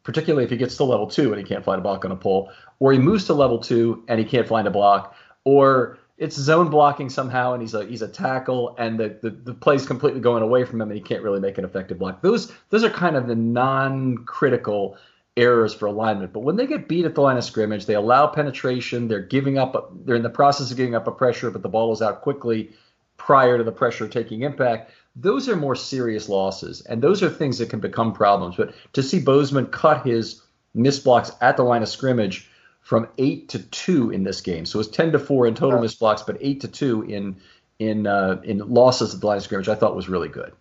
particularly if he gets to level two and he can't find a block on a pull, or he moves to level two and he can't find a block, or it's zone blocking somehow, and he's a he's a tackle, and the, the the play's completely going away from him, and he can't really make an effective block. Those those are kind of the non-critical errors for alignment. But when they get beat at the line of scrimmage, they allow penetration. They're giving up. They're in the process of giving up a pressure, but the ball is out quickly prior to the pressure taking impact. Those are more serious losses, and those are things that can become problems. But to see Bozeman cut his missed blocks at the line of scrimmage from eight to two in this game. So it was ten to four in total missed blocks, but eight to two in in uh, in losses at the line of scrimmage. I thought was really good.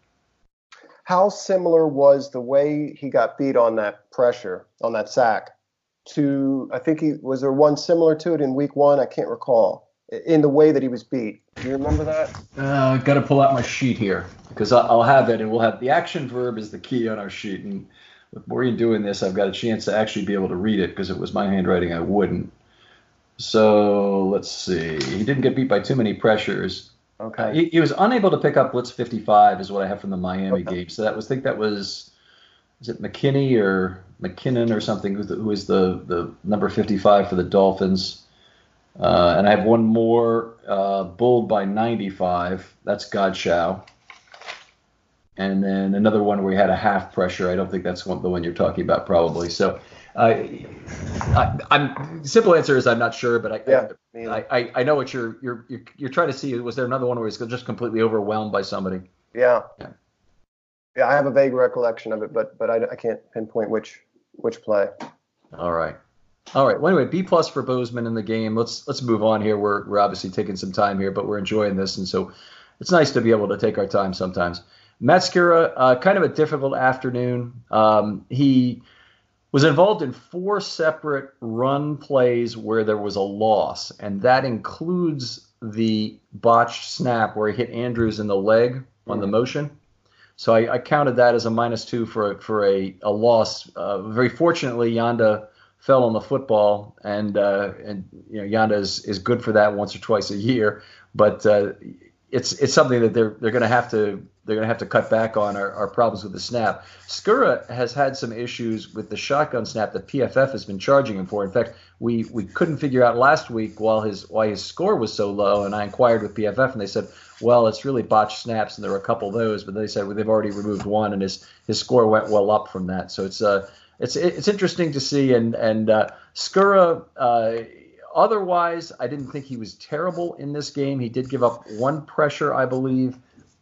How similar was the way he got beat on that pressure on that sack to? I think he was there one similar to it in week one. I can't recall in the way that he was beat. Do you remember that? Uh, Got to pull out my sheet here because I'll have it, and we'll have the action verb is the key on our sheet, and with Maureen doing this, I've got a chance to actually be able to read it because it was my handwriting. I wouldn't. So let's see. He didn't get beat by too many pressures. Okay. Uh, he, he, was unable to pick up blitz 55, is what I have from the Miami okay. game. So that was, I think that was, is it McKinney or McKinnon or something who, who is the the number 55 for the Dolphins. Uh, and I have one more, uh, bulled by 95. That's Godchaux and then another one where we had a half pressure. I don't think that's one, the one you're talking about, probably. So, uh, I, am simple answer is I'm not sure, but I, yeah, I, I, I, know what you're, you're you're you're trying to see. Was there another one where he's just completely overwhelmed by somebody? Yeah. Yeah. Yeah, I have a vague recollection of it, but but I, I can't pinpoint which which play. All right. All right. Well, anyway, B plus for Bozeman in the game. Let's let's move on here. We're we're obviously taking some time here, but we're enjoying this, and so it's nice to be able to take our time sometimes. Skura, uh, kind of a difficult afternoon. Um, he was involved in four separate run plays where there was a loss, and that includes the botched snap where he hit Andrews in the leg on the motion. So I, I counted that as a minus two for a, for a, a loss. Uh, very fortunately, Yanda fell on the football, and uh, and you know Yanda is, is good for that once or twice a year, but uh, it's it's something that they're they're going to have to they're going to have to cut back on our, our problems with the snap. Skura has had some issues with the shotgun snap that PFF has been charging him for. In fact, we, we couldn't figure out last week while his why his score was so low, and I inquired with PFF, and they said, well, it's really botched snaps, and there were a couple of those, but they said well, they've already removed one, and his his score went well up from that. So it's uh it's it's interesting to see, and and uh, Skura. Uh, otherwise, I didn't think he was terrible in this game. He did give up one pressure, I believe.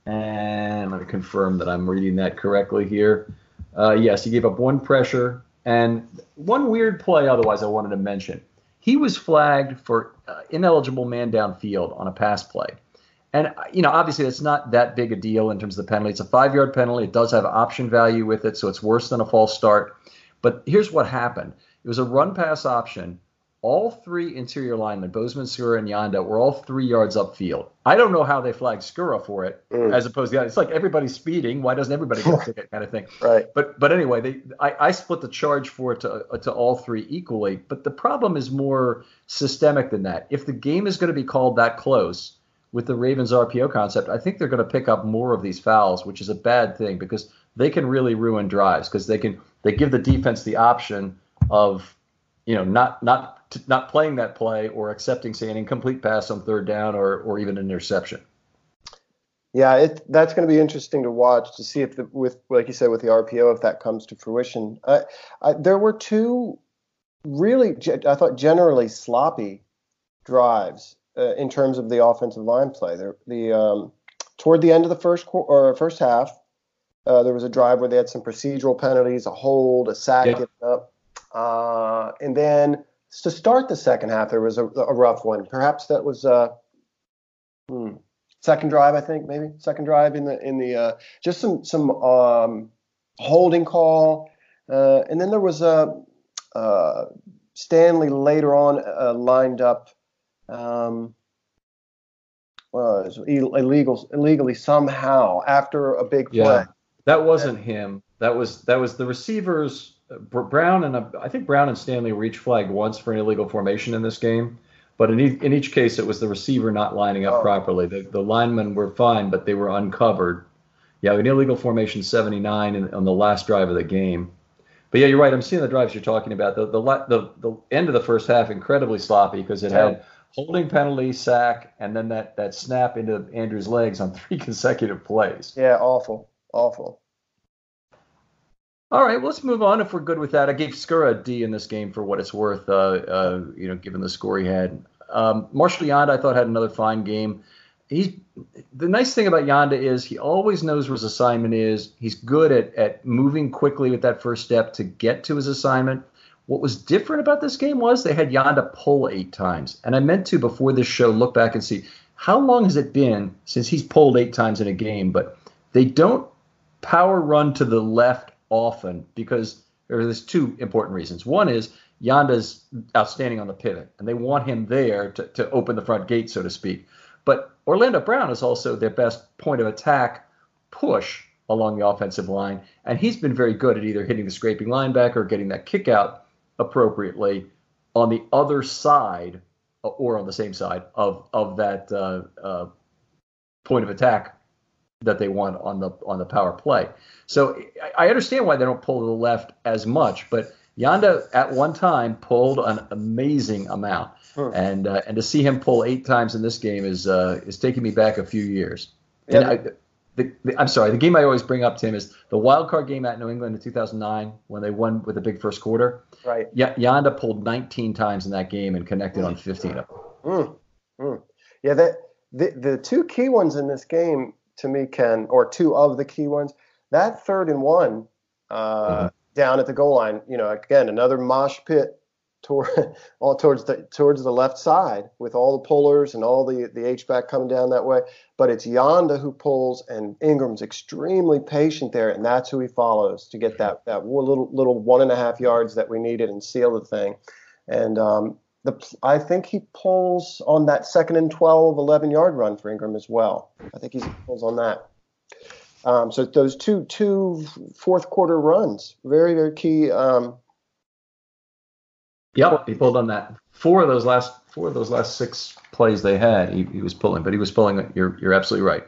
And let me confirm that I'm reading that correctly here. Uh, yes, he gave up one pressure and one weird play. Otherwise, I wanted to mention he was flagged for uh, ineligible man downfield on a pass play. And uh, you know, obviously, that's not that big a deal in terms of the penalty. It's a five-yard penalty. It does have option value with it, so it's worse than a false start. But here's what happened: it was a run-pass option all three interior linemen, Bozeman, Skura, and Yanda, were all three yards upfield. I don't know how they flagged Skura for it, mm. as opposed to other it's like everybody's speeding. Why doesn't everybody get a ticket, kind of thing? Right. But but anyway, they I, I split the charge for it to to all three equally. But the problem is more systemic than that. If the game is going to be called that close with the Ravens RPO concept, I think they're going to pick up more of these fouls, which is a bad thing because they can really ruin drives because they can they give the defense the option of you know not not not playing that play or accepting, say, an incomplete pass on third down or, or even an interception. Yeah, it, that's going to be interesting to watch to see if, the, with like you said, with the RPO, if that comes to fruition. I, I, there were two really, I thought, generally sloppy drives uh, in terms of the offensive line play. There, the um, toward the end of the first or first half, uh, there was a drive where they had some procedural penalties, a hold, a sack yep. up, uh, and then to start the second half, there was a, a rough one. Perhaps that was uh, hmm, second drive, I think, maybe second drive in the in the uh, just some some um, holding call, uh, and then there was a uh, Stanley later on uh, lined up. Um, was illegal illegally somehow after a big play. Yeah, that wasn't him. That was that was the receivers Brown and I think Brown and Stanley were each flagged once for an illegal formation in this game, but in, e- in each case it was the receiver not lining up oh. properly. The, the linemen were fine, but they were uncovered. Yeah, an illegal formation 79 in, on the last drive of the game. But yeah, you're right. I'm seeing the drives you're talking about. The the the, the end of the first half incredibly sloppy because it had holding penalty, sack, and then that that snap into Andrews' legs on three consecutive plays. Yeah, awful, awful. All right, well, let's move on if we're good with that. I gave Skura a D in this game for what it's worth, uh, uh, you know, given the score he had. Um, Marshall Yanda, I thought, had another fine game. He's the nice thing about Yanda is he always knows where his assignment is. He's good at at moving quickly with that first step to get to his assignment. What was different about this game was they had Yanda pull eight times, and I meant to before this show look back and see how long has it been since he's pulled eight times in a game, but they don't power run to the left often because there's two important reasons. One is Yanda's outstanding on the pivot, and they want him there to, to open the front gate, so to speak. But Orlando Brown is also their best point of attack push along the offensive line, and he's been very good at either hitting the scraping linebacker or getting that kick out appropriately on the other side or on the same side of of that uh, uh, point of attack that they want on the on the power play. So I understand why they don't pull to the left as much, but Yanda at one time pulled an amazing amount, and uh, and to see him pull eight times in this game is uh, is taking me back a few years. And I, the, the, I'm sorry, the game I always bring up, Tim, is the wild card game at New England in 2009 when they won with a big first quarter. Right. Y- Yanda pulled 19 times in that game and connected on 15 of them. Mm. Mm. Yeah, the, the the two key ones in this game to me, Ken, or two of the key ones. That third and one uh, mm-hmm. down at the goal line, you know, again, another mosh pit toward all towards the towards the left side with all the pullers and all the the H back coming down that way. But it's Yanda who pulls, and Ingram's extremely patient there, and that's who he follows to get that that little little one and a half yards that we needed and seal the thing. And um, the I think he pulls on that second and 12, 11 yard run for Ingram as well. I think he pulls on that. Um, so those two two fourth quarter runs, very very key. Um, Yep, he pulled on that. Four of those last four of those last six plays they had, he, he was pulling, but he was pulling. You're you're absolutely right.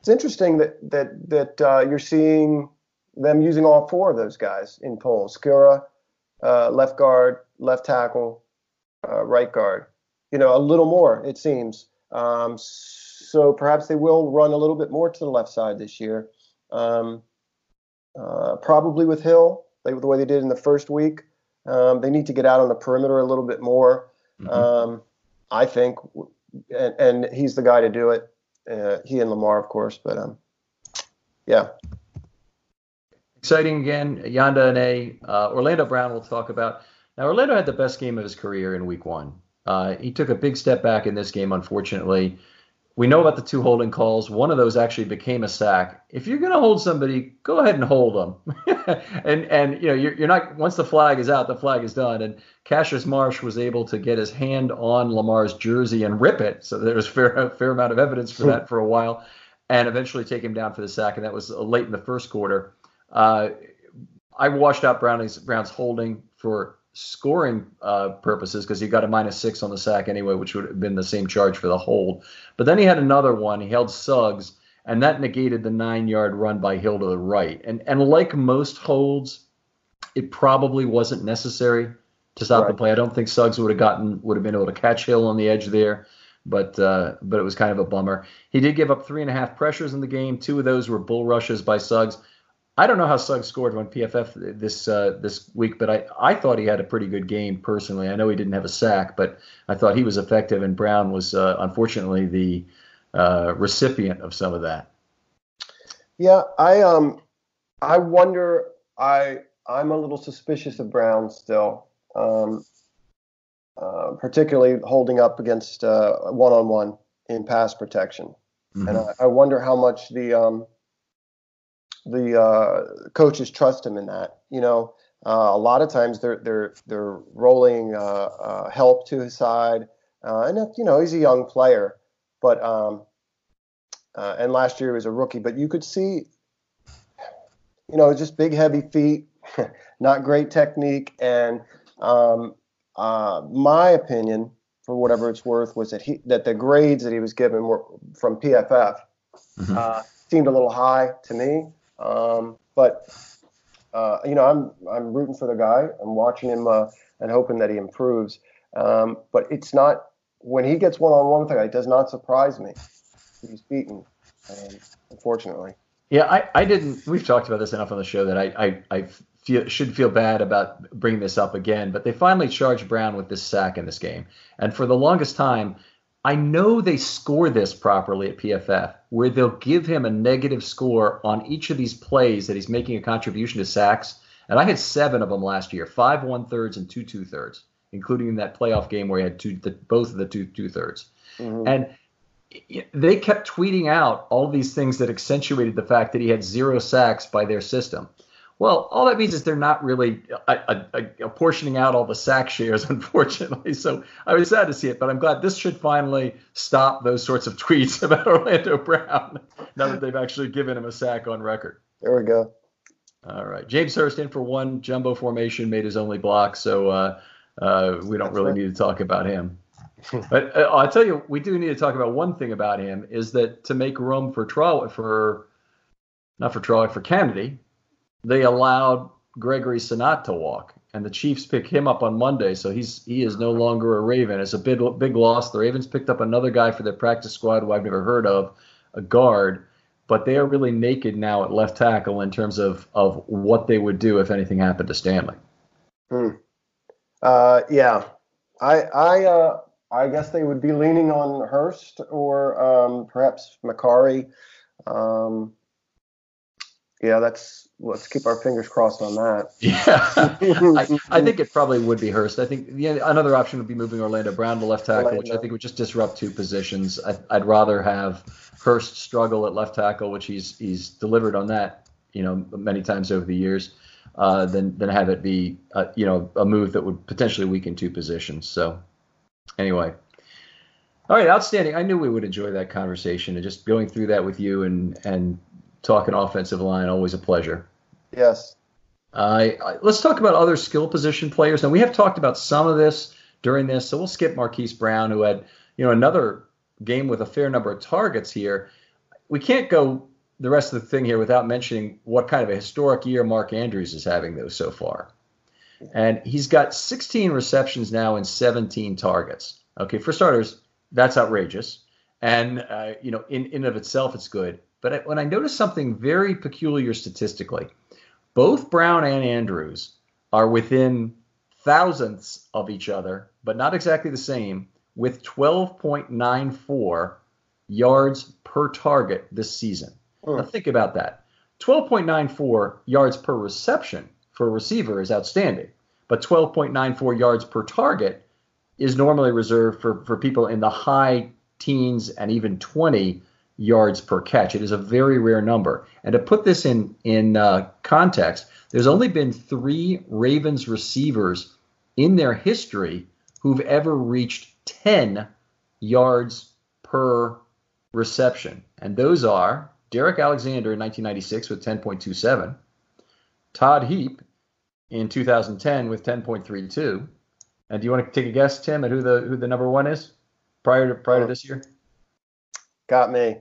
It's interesting that that that uh, you're seeing them using all four of those guys in pulls. Skura, uh, left guard, left tackle, uh, right guard. You know, a little more it seems. Um, so perhaps they will run a little bit more to the left side this year. Um, uh, probably with Hill, like the way they did in the first week. Um, they need to get out on the perimeter a little bit more. Mm-hmm. Um, I think, and, and, he's the guy to do it. Uh, he and Lamar, of course, but um, yeah. Exciting again, Yanda and A. Uh, Orlando Brown we'll talk about. Now, Orlando had the best game of his career in week one. Uh, he took a big step back in this game, unfortunately we know about the two holding calls. One of those actually became a sack. If you're going to hold somebody, go ahead and hold them. and and you know you're, you're, not once the flag is out, the flag is done. And Cassius Marsh was able to get his hand on Lamar's jersey and rip it. So there was fair fair amount of evidence for that for a while, and eventually take him down for the sack. And that was late in the first quarter. Uh, I washed out Browning's Brown's holding for scoring uh, purposes because he got a minus six on the sack anyway, which would have been the same charge for the hold. But then he had another one. He held Suggs, and that negated the nine yard run by Hill to the right. And and like most holds, it probably wasn't necessary to stop right. the play. I don't think Suggs would have gotten would have been able to catch Hill on the edge there. But uh, but it was kind of a bummer. He did give up three and a half pressures in the game. Two of those were bull rushes by Suggs. I don't know how Suggs scored on PFF this uh, this week, but I, I thought he had a pretty good game personally. I know he didn't have a sack, but I thought he was effective, and Brown was uh, unfortunately the uh, recipient of some of that. Yeah, I um I wonder I I'm a little suspicious of Brown still, um, uh, particularly holding up against one on one in pass protection, mm-hmm. and I, I, wonder how much the um, the uh, coaches trust him in that. You know, uh, a lot of times they're they're they're rolling uh, uh help to his side, uh, and you know he's a young player, but um, uh, and last year he was a rookie, but you could see, you know, just big heavy feet, not great technique, and um, my opinion, for whatever it's worth, was that he that the grades that he was given were from PFF. Mm-hmm. seemed a little high to me. Um, but uh, you know, I'm I'm rooting for the guy. I'm watching him uh, and hoping that he improves. Um, but it's not when he gets one on one with a guy. It does not surprise me. He's beaten, um, unfortunately. Yeah, I, I didn't. We've talked about this enough on the show that I I, I feel, should feel bad about bringing this up again. But they finally charged Brown with this sack in this game, and for the longest time, I know they score this properly at PFF, where they'll give him a negative score on each of these plays that he's making a contribution to sacks. And I had seven of them last year, five one thirds and two two thirds, including that playoff game where he had two, the, both of the two two thirds. Mm-hmm. And they kept tweeting out all these things that accentuated the fact that he had zero sacks by their system. Well, all that means is they're not really apportioning out all the sack shares, unfortunately. So I was sad to see it, but I'm glad this should finally stop those sorts of tweets about Orlando Brown now that they've actually given him a sack on record. There we go. All right. James Hurst in for one jumbo formation, made his only block, so uh, uh, we don't That's really right. need to talk about him. but uh, I'll tell you, we do need to talk about one thing about him is that to make room for Troy, for not for Troy, for Kennedy, they allowed Gregory Senat to walk, and the Chiefs pick him up on Monday, so he's he is no longer a Raven. It's a big big loss. The Ravens picked up another guy for their practice squad who I've never heard of, a guard, but they are really naked now at left tackle in terms of of what they would do if anything happened to Stanley. Hmm. Uh, yeah, I I uh, I guess they would be leaning on Hurst or um, perhaps Mekari. Um, yeah, that's let's keep our fingers crossed on that. Yeah, I, I, think it probably would be Hurst. I think yeah, another option would be moving Orlando Brown to left tackle, Orlando. which I think would just disrupt two positions. I, would rather have Hurst struggle at left tackle, which he's he's delivered on that, you know, many times over the years, uh, than than have it be, uh, you know, a move that would potentially weaken two positions. So, anyway. All right, outstanding. I knew we would enjoy that conversation and just going through that with you and and talking offensive line. Always a pleasure. Yes. Uh, let's talk about other skill position players. Now we have talked about some of this during this, so we'll skip Marquise Brown, who had you know another game with a fair number of targets here. We can't go the rest of the thing here without mentioning what kind of a historic year Mark Andrews is having though so far. And he's got 16 receptions now and 17 targets. Okay, for starters, that's outrageous. And uh, you know, in in of itself, it's good. But when I noticed something very peculiar statistically, both Brown and Andrews are within thousandths of each other, but not exactly the same, with 12.94 yards per target this season. Mm. Now think about that. 12.94 yards per reception for a receiver is outstanding, but 12.94 yards per target is normally reserved for, for people in the high teens and even 20 yards per catch. It is a very rare number. And to put this in in uh, context, there's only been three Ravens receivers in their history who've ever reached 10 yards per reception, and those are Derrick Alexander in 1996 with 10.27, Todd Heap in 2010 with 10.32. And do you want to take a guess, Tim, at who the who the number one is prior to prior to this year? Got me.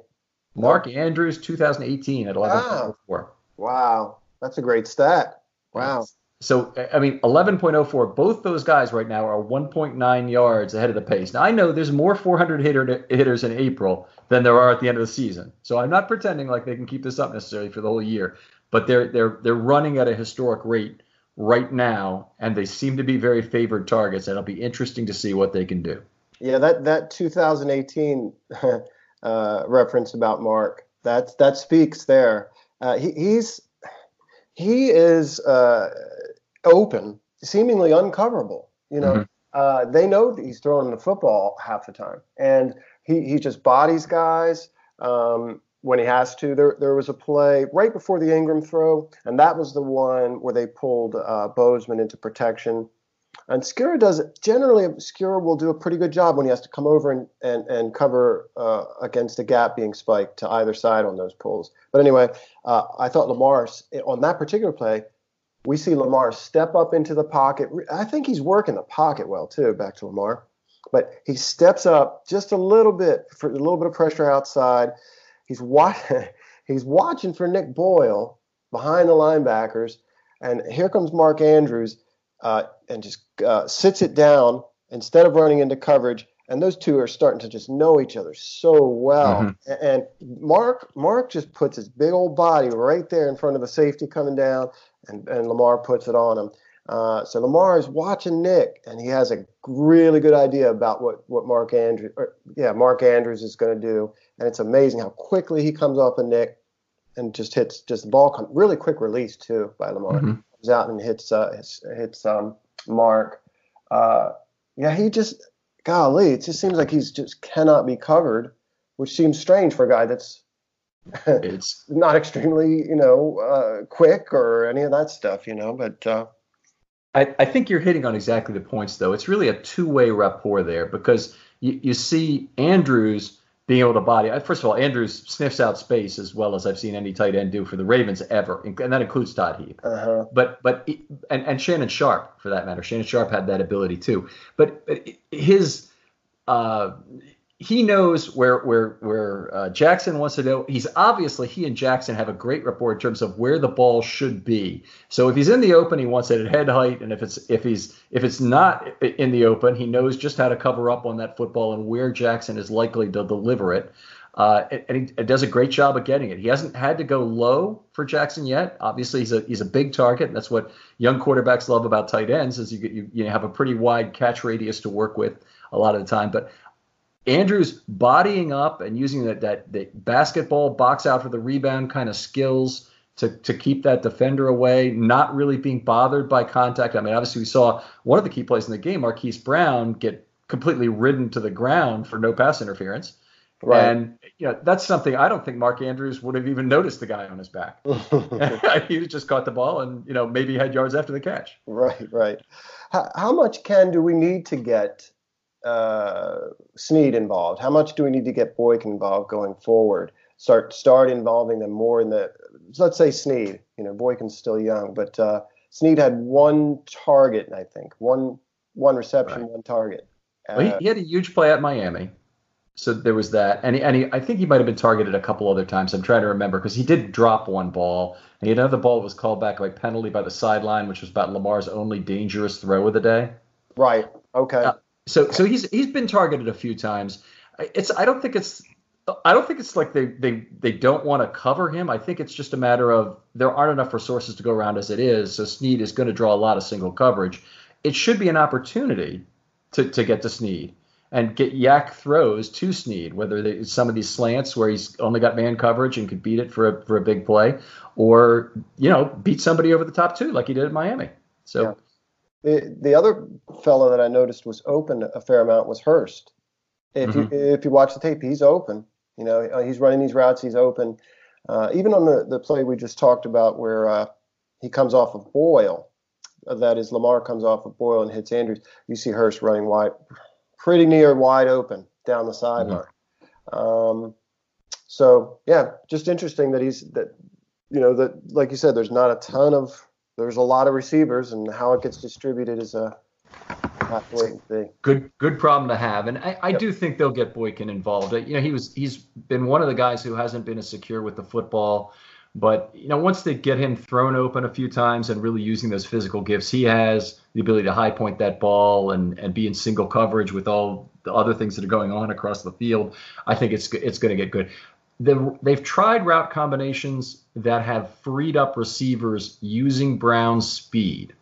Mark Andrews, 2018 at 11.04. Wow. wow. That's a great stat. Wow. So, I mean, 11.04, both those guys right now are 1.9 yards ahead of the pace. Now, I know there's more 400 hitter, hitters in April than there are at the end of the season. So I'm not pretending like they can keep this up necessarily for the whole year, but they're, they're, they're running at a historic rate right now, and they seem to be very favored targets. And it'll be interesting to see what they can do. Yeah, that, that 2018 uh, reference about Mark. That that speaks there. Uh, he, he's he is uh, open, seemingly uncoverable. You know, mm-hmm. Uh, they know that he's throwing the football half the time, and he he just bodies guys. Um, when he has to. There, there was a play right before the Ingram throw, and that was the one where they pulled uh, Bozeman into protection. And Skura does it. Generally, Skura will do a pretty good job when he has to come over and, and, and cover uh, against a gap being spiked to either side on those pulls. But anyway, uh, I thought Lamar, on that particular play, we see Lamar step up into the pocket. I think he's working the pocket well, too, back to Lamar. But he steps up just a little bit for a little bit of pressure outside. He's watching, he's watching for Nick Boyle behind the linebackers. And here comes Mark Andrews uh, and just uh, sits it down instead of running into coverage. And those two are starting to just know each other so well. Mm-hmm. And Mark Mark just puts his big old body right there in front of the safety coming down, and, and Lamar puts it on him. Uh, so Lamar is watching Nick, and he has a really good idea about what what Mark Andrews, or, yeah, Mark Andrews is going to do, and it's amazing how quickly he comes off of Nick, and just hits just the ball, come, really quick release too by Lamar. Mm-hmm comes out and hits uh, hits, hits um, Mark. Uh, yeah, he just golly, it just seems like he's just cannot be covered, which seems strange for a guy that's it's not extremely you know uh, quick or any of that stuff, you know. But uh, I, I think you're hitting on exactly the points, though. It's really a two-way rapport there because you, you see Andrews being able to body. First of all, Andrews sniffs out space as well as I've seen any tight end do for the Ravens ever, and that includes Todd Heap. Uh-huh. But but and, and Shannon Sharpe for that matter. Shannon Sharpe had that ability too. But, but his uh, he knows where where where uh, Jackson wants to go. He's obviously he and Jackson have a great rapport in terms of where the ball should be. So if he's in the open, he wants it at head height, and if it's if he's if it's not in the open, he knows just how to cover up on that football and where Jackson is likely to deliver it. Uh, and he does a great job of getting it. He hasn't had to go low for Jackson yet. Obviously, he's a he's a big target. And that's what young quarterbacks love about tight ends is you you, you have a pretty wide catch radius to work with a lot of the time. But Andrews bodying up and using that, that, that basketball box out for the rebound kind of skills to, to keep that defender away, not really being bothered by contact. I mean, obviously, we saw one of the key plays in the game, Marquise Brown, get completely ridden to the ground for no pass interference. Right. And you know, that's something I don't think Mark Andrews would have even noticed the guy on his back. he just caught the ball and you know maybe had yards after the catch. Right, right. How, how much Ken do we need to get uh, Snead involved? How much do we need to get Boykin involved going forward? Start start involving them more in the let's say Snead. You know, Boykin's still young, but uh, Snead had one target, I think one one reception, right. one target. Uh, well, he, he, had a huge play at Miami. So there was that, and he, and he, I think he might have been targeted a couple other times. I'm trying to remember because he did drop one ball, and he had another ball that was called back by penalty by the sideline, which was about Lamar's only dangerous throw of the day. Right. Okay. Uh, so so he's he's been targeted a few times. It's I don't think it's I don't think it's like they they they don't want to cover him. I think it's just a matter of there aren't enough resources to go around as it is. So Snead is going to draw a lot of single coverage. It should be an opportunity to to get to Snead and get YAC throws to Snead, whether they, some of these slants where he's only got man coverage and could beat it for a, for a big play, or you know beat somebody over the top too, like he did at Miami. So. Yeah. The, the other fellow that I noticed was open a fair amount was Hurst. If mm-hmm. you if you watch the tape, he's open. You know, uh, he's running these routes. He's open. Uh, even on the, the play we just talked about, where uh, he comes off of Boyle, uh, that is Lamar comes off of Boyle and hits Andrews. You see Hurst running wide, pretty near wide open down the sideline. Mm-hmm. Um, so yeah, just interesting that he's that. You know that, like you said, there's not a ton of there's a lot of receivers, and how it gets distributed is a have to wait and see. Good, good problem to have, and I, I yep. do think they'll get Boykin involved. Uh, you know, he was he's been one of the guys who hasn't been as secure with the football, but you know, once they get him thrown open a few times and really using those physical gifts he has, the ability to high point that ball and and be in single coverage with all the other things that are going on across the field, I think it's it's going to get good. The, they've tried route combinations that have freed up receivers using Brown's speed.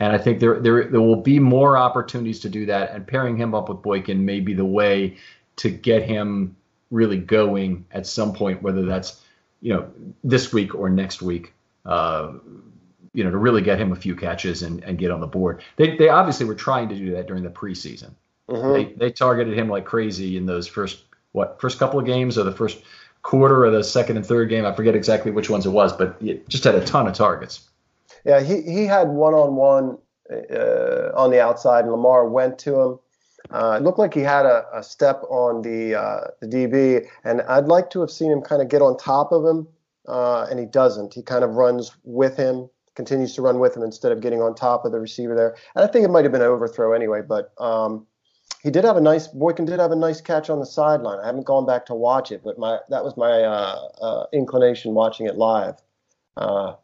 And I think there, there there will be more opportunities to do that. And pairing him up with Boykin may be the way to get him really going at some point, whether that's you know this week or next week. Uh, you know, to really get him a few catches and, and get on the board. They they obviously were trying to do that during the preseason. Mm-hmm. They they targeted him like crazy in those first what first couple of games or the first quarter of the second and third game. I forget exactly which ones it was, but it just had a ton of targets. Yeah, he, he had one on one on the outside, and Lamar went to him. Uh, it looked like he had a, a step on the uh, the DB, and I'd like to have seen him kind of get on top of him, uh, and he doesn't. He kind of runs with him, continues to run with him instead of getting on top of the receiver there. And I think it might have been an overthrow anyway, but um, he did have a nice Boykin did have a nice catch on the sideline. I haven't gone back to watch it, but my that was my uh, uh, inclination watching it live. Uh,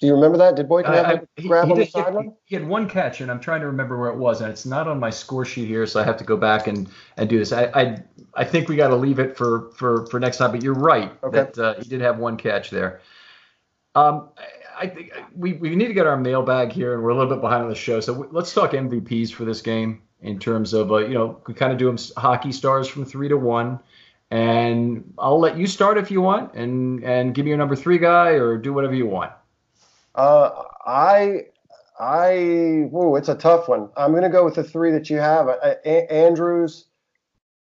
do you remember that? Did Boykin have a grab he, on did, the sideline? He, had one catch, and I'm trying to remember where it was, and it's not on my score sheet here, so I have to go back and, and do this. I I, I think we got to leave it for, for, for next time, but you're right okay. that uh, he did have one catch there. Um, I think we, we need to get our mailbag here, and we're a little bit behind on the show, so let's talk MVPs for this game in terms of uh, you know we kind of do them hockey stars from three to one. And I'll let you start if you want, and and give me your number three guy, or do whatever you want. Uh, I, I, ooh, it's a tough one. I'm going to go with the three that you have: a- Andrews,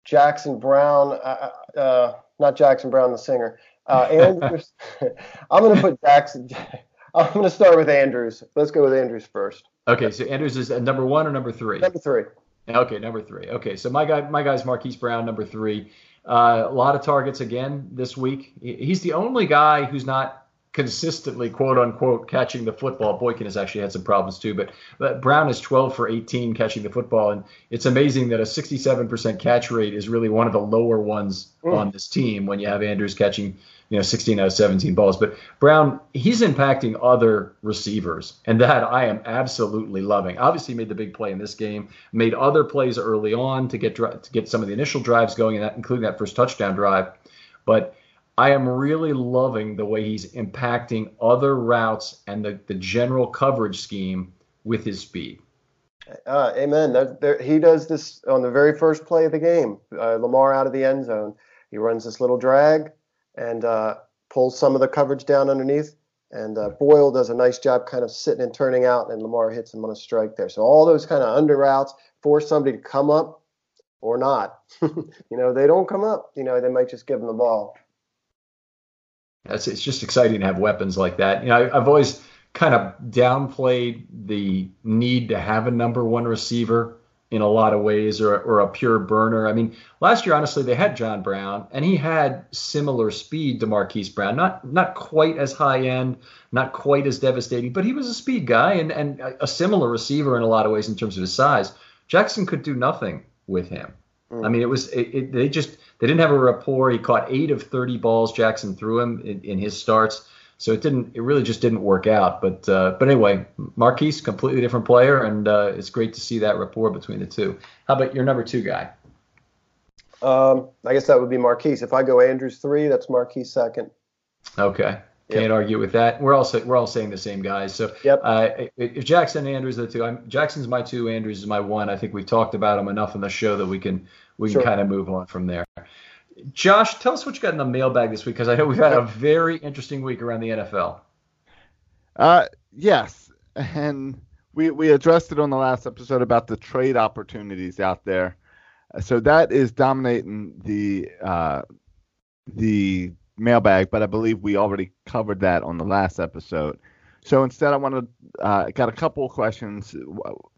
Jackson Brown. uh, uh, uh, not Jackson Browne, the singer. Uh, Andrews. I'm going to put Jackson. I'm going to start with Andrews. Let's go with Andrews first. Okay, so Andrews is number one or number three? Number three. Okay, number three. Okay, so my guy, my guy's Marquise Brown, number three. Uh, a lot of targets again this week. He's the only guy who's not consistently, quote unquote, catching the football. Boykin has actually had some problems too, but, but Brown is 12 for 18 catching the football, and it's amazing that a 67% catch rate is really one of the lower ones mm. on this team when you have Andrews catching, you know, 16 out of 17 balls. But Brown, he's impacting other receivers, and that I am absolutely loving. Obviously, made the big play in this game, made other plays early on to get to get some of the initial drives going, and that including that first touchdown drive, but I am really loving the way he's impacting other routes and the, the general coverage scheme with his speed. Uh, amen. There, he does this on the very first play of the game. Uh, Lamar out of the end zone. He runs this little drag, and uh, pulls some of the coverage down underneath. And uh, Boyle does a nice job kind of sitting and turning out, and Lamar hits him on a strike there. So all those kind of under routes force somebody to come up or not. you know, they don't come up. You know, they might just give them the ball. It's, it's just exciting to have weapons like that. You know, I, I've always kind of downplayed the need to have a number one receiver in a lot of ways or, or a pure burner. I mean, last year, honestly, they had John Brown and he had similar speed to Marquise Brown, not not quite as high end, not quite as devastating, but he was a speed guy and, and a similar receiver in a lot of ways in terms of his size. Jackson could do nothing with him. Mm. I mean, it was it, it, they just they didn't have a rapport. He caught eight of 30 balls Jackson threw him in, in his starts. So it didn't. It really just didn't work out. But uh, but anyway, Marquise, completely different player, and uh, it's great to see that rapport between the two. How about your number two guy? Um, I guess that would be Marquise. If I go Andrews three, that's Marquise second. Okay. Can't yep. argue with that. We're all we're all saying the same guys. So yep. uh, if Jackson and Andrews are the two, I'm, Jackson's my two, Andrews is my one. I think we've talked about them enough in the show that we can we can kind of move on from there. Josh, tell us what you got in the mailbag this week because I know we've had a very interesting week around the NFL. Uh, yes, and we we addressed it on the last episode about the trade opportunities out there. So that is dominating the uh, the mailbag, but I believe we already covered that on the last episode. So instead, I want to uh, got a couple of questions.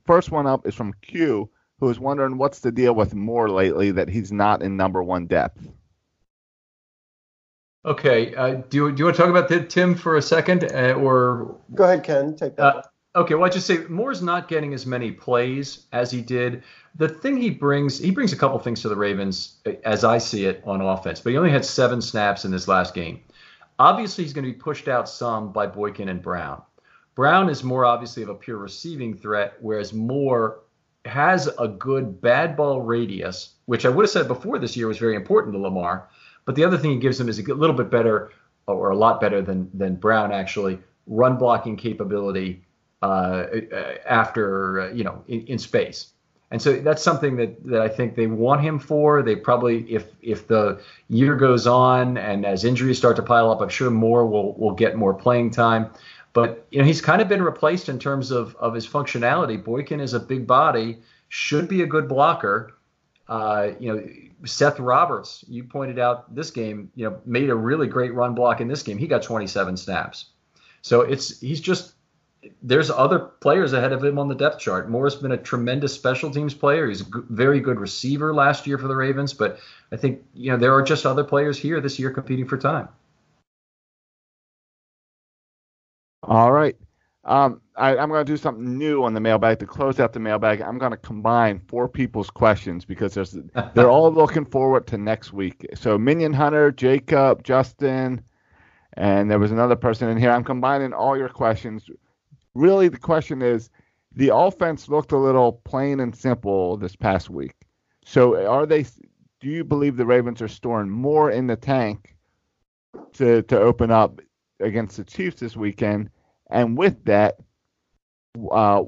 First one up is from Q, who is wondering what's the deal with Moore lately that he's not in number one depth. Okay, uh, do you do you want to talk about that, Tim, for a second, uh, or go ahead, Ken, take that. Uh, okay, well, I just say Moore's not getting as many plays as he did. The thing he brings, he brings a couple things to the Ravens, as I see it, on offense. But he only had seven snaps in this last game. Obviously, he's going to be pushed out some by Boykin and Brown. Brown is more obviously of a pure receiving threat, whereas Moore has a good bad ball radius, which I would have said before this year was very important to Lamar. But the other thing he gives him is a little bit better, or a lot better than than Brown actually, run blocking capability uh, uh after uh, you know in, in, space. And so that's something that, that I think they want him for. They probably, if if the year goes on and as injuries start to pile up, I'm sure more will will get more playing time. But you know, he's kind of been replaced in terms of of his functionality. Boykin is a big body, should be a good blocker. Uh, you know, Seth Roberts, you pointed out this game, you know, made a really great run block in this game. He got 27 snaps. So it's he's just there's other players ahead of him on the depth chart. Moore's been a tremendous special teams player. He's a very good receiver last year for the Ravens, but I think you know there are just other players here this year competing for time. All right. Um, I, am going to do something new on the mailbag to close out the mailbag. I'm going to combine four people's questions because there's they're all looking forward to next week. So Minion Hunter, Jacob, Justin, and there was another person in here. I'm combining all your questions. Really, the question is, the offense looked a little plain and simple this past week. So are they? Do you believe the Ravens are storing more in the tank to to open up against the Chiefs this weekend? And with that, uh,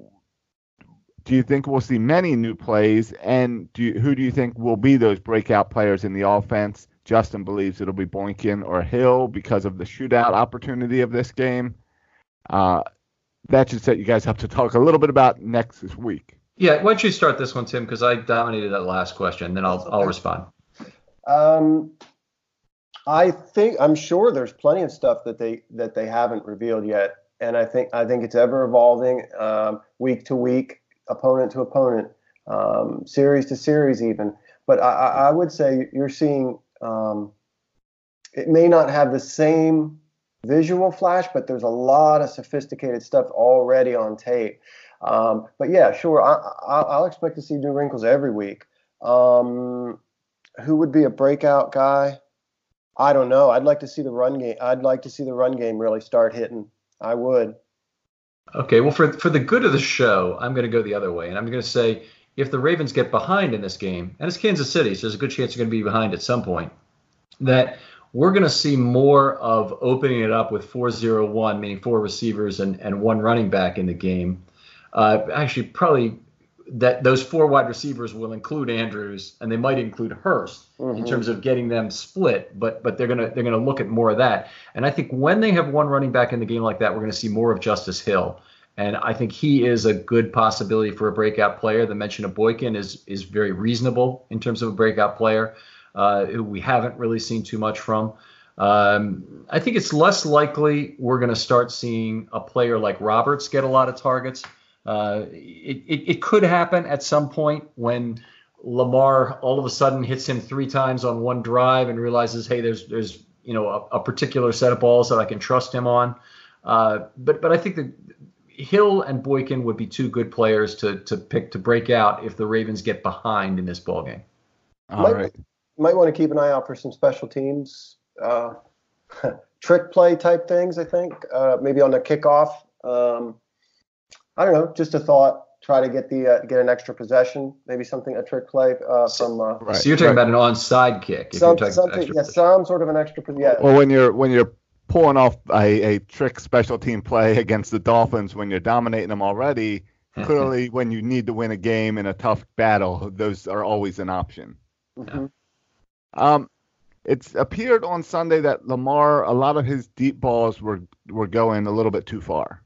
do you think we'll see many new plays? And do you, who do you think will be those breakout players in the offense? Justin believes it'll be Boykin or Hill because of the shootout opportunity of this game. Uh, that should set you guys up to talk a little bit about next this week. Yeah, why don't you start this one, Tim? Because I dominated that last question, then I'll I'll respond. Um, I think I'm sure there's plenty of stuff that they that they haven't revealed yet and I think I think it's ever evolving, um, week to week, opponent to opponent, um, series to series, even. But I, I would say you're seeing um, it may not have the same visual flash, but there's a lot of sophisticated stuff already on tape. Um, but yeah, sure, I, will expect to see new wrinkles every week. Um, who would be a breakout guy? I don't know. I'd like to see the run game. I'd like to see the run game really start hitting. I would. Okay, well, for for the good of the show, I'm going to go the other way, and I'm going to say if the Ravens get behind in this game, and it's Kansas City, so there's a good chance they're going to be behind at some point, that we're going to see more of opening it up with 4-0-1, meaning four receivers and, and one running back in the game. Uh, actually, probably that those four wide receivers will include Andrews and they might include Hurst mm-hmm. in terms of getting them split, but but they're gonna they're gonna look at more of that. And I think when they have one running back in the game like that, we're gonna see more of Justice Hill. And I think he is a good possibility for a breakout player. The mention of Boykin is is very reasonable in terms of a breakout player uh, who we haven't really seen too much from. Um, I think it's less likely we're going to start seeing a player like Roberts get a lot of targets. Uh, it, it, it, could happen at some point when Lamar all of a sudden hits him three times on one drive and realizes, hey, there's there's you know a, a particular set of balls that I can trust him on. Uh, but but I think that Hill and Boykin would be two good players to to pick to break out if the Ravens get behind in this ball game. All might, right. might want to keep an eye out for some special teams uh, trick play type things. I think uh, maybe on the kickoff. Um, I don't know. Just a thought. Try to get the uh, get an extra possession. Maybe something a trick play uh, from. Uh, right. So you're talking right. about an onside kick. Some, something, yeah, some sort of an extra. Yeah. Well, when you're when you're pulling off a, a trick special team play against the Dolphins when you're dominating them already. Clearly, when you need to win a game in a tough battle, those are always an option. Mm-hmm. Um, it's appeared on Sunday that Lamar, a lot of his deep balls were were going a little bit too far.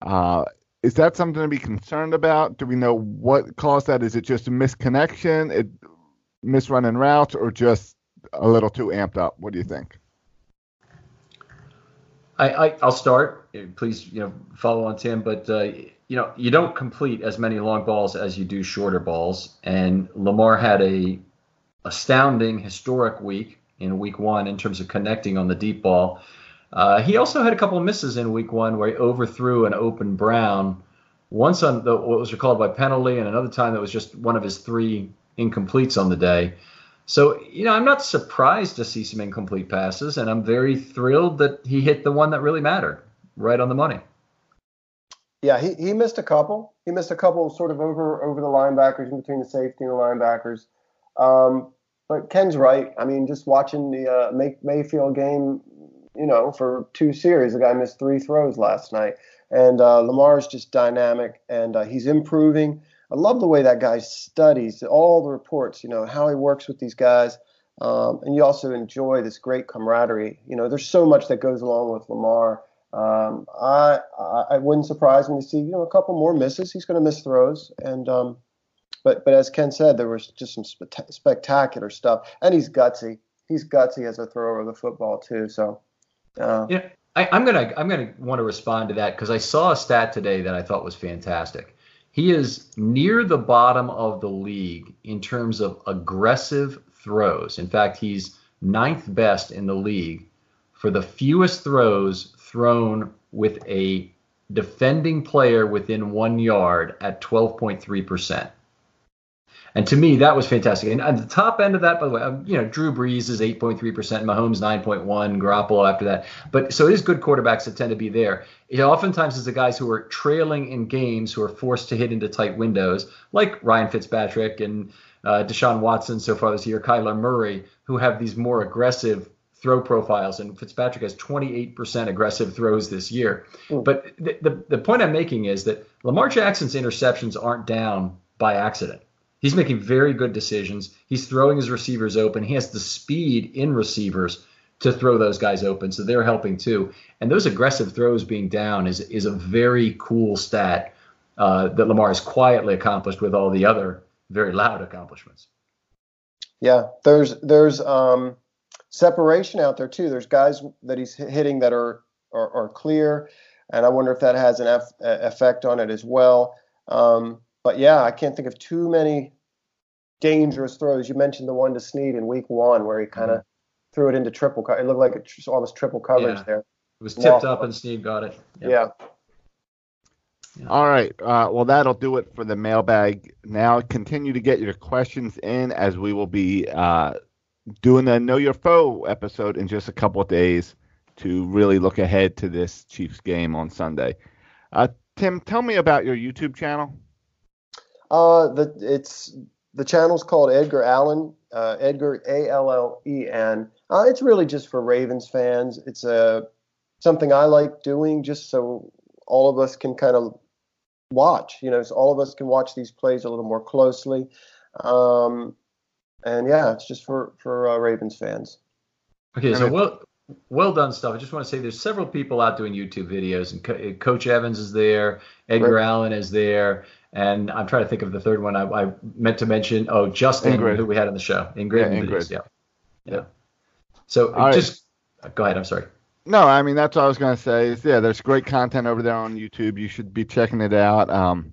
Uh, is that something to be concerned about? Do we know what caused that? Is it just a misconnection, it misrunning routes, or just a little too amped up? What do you think? I, I will start. Please, you know, follow on Tim. But uh, you know, you don't complete as many long balls as you do shorter balls. And Lamar had a astounding historic week in week one in terms of connecting on the deep ball. Uh, he also had a couple of misses in week one where he overthrew an open Brown. Once on the, what was recalled by penalty, and another time that was just one of his three incompletes on the day. So, you know, I'm not surprised to see some incomplete passes, and I'm very thrilled that he hit the one that really mattered, right on the money. Yeah, he, he missed a couple. He missed a couple sort of over over the linebackers in between the safety and the linebackers. Um, but Ken's right. I mean, just watching the uh, May, Mayfield game, you know, for two series, the guy missed three throws last night, and uh, Lamar's just dynamic and uh, he's improving. I love the way that guy studies all the reports, you know, how he works with these guys. Um, and you also enjoy this great camaraderie. You know, there's so much that goes along with Lamar. Um, I, I, I wouldn't surprise me to see you know a couple more misses. He's going to miss throws, and um, but but as Ken said, there was just some spe- spectacular stuff, and he's gutsy. He's gutsy as a thrower of the football too. So uh, yeah, I, I'm gonna I'm gonna want to respond to that because I saw a stat today that I thought was fantastic. He is near the bottom of the league in terms of aggressive throws. In fact, he's ninth best in the league for the fewest throws thrown with a defending player within one yard at 12.3%. And to me, that was fantastic. And at the top end of that, by the way, um, you know, Drew Brees is 8.3%, Mahomes 9.1, Garoppolo after that. But so it is good quarterbacks that tend to be there. It oftentimes is the guys who are trailing in games who are forced to hit into tight windows, like Ryan Fitzpatrick and uh, Deshaun Watson so far this year, Kyler Murray, who have these more aggressive throw profiles, and Fitzpatrick has 28% aggressive throws this year. Mm. But the, the, the point I'm making is that Lamar Jackson's interceptions aren't down by accident. He's making very good decisions. He's throwing his receivers open. He has the speed in receivers to throw those guys open, so they're helping too. And those aggressive throws being down is is a very cool stat uh, that Lamar has quietly accomplished with all the other very loud accomplishments. Yeah, there's there's um, separation out there too. There's guys that he's hitting that are are, are clear, and I wonder if that has an effect on it as well. Um, but yeah, I can't think of too many dangerous throws. You mentioned the one to Snead in week one where he kind of mm-hmm. threw it into triple. Co- it looked like it almost triple coverage yeah. there. It was tipped up and Snead got it. Yeah. yeah. yeah. All right. Uh, well, that'll do it for the mailbag. Now, continue to get your questions in as we will be uh, doing a Know Your Foe episode in just a couple of days to really look ahead to this Chiefs game on Sunday. Uh, Tim, tell me about your YouTube channel. Uh, the it's the channel's called Edgar Allen, uh, Edgar A L L E N. Uh, it's really just for Ravens fans. It's a something I like doing just so all of us can kind of watch. You know, so all of us can watch these plays a little more closely. Um, and yeah, it's just for for uh, Ravens fans. Okay, so well well done stuff. I just want to say there's several people out doing YouTube videos, and Co- Coach Evans is there, Edgar right. Allen is there, and I'm trying to think of the third one. I, I meant to mention. Oh, Justin, Ingrid. who we had on the show, Ingrid. Yeah, Ingrid. Yeah, yeah. So All just right. go ahead. I'm sorry. No, I mean that's what I was going to say. Is yeah, there's great content over there on YouTube. You should be checking it out. Um,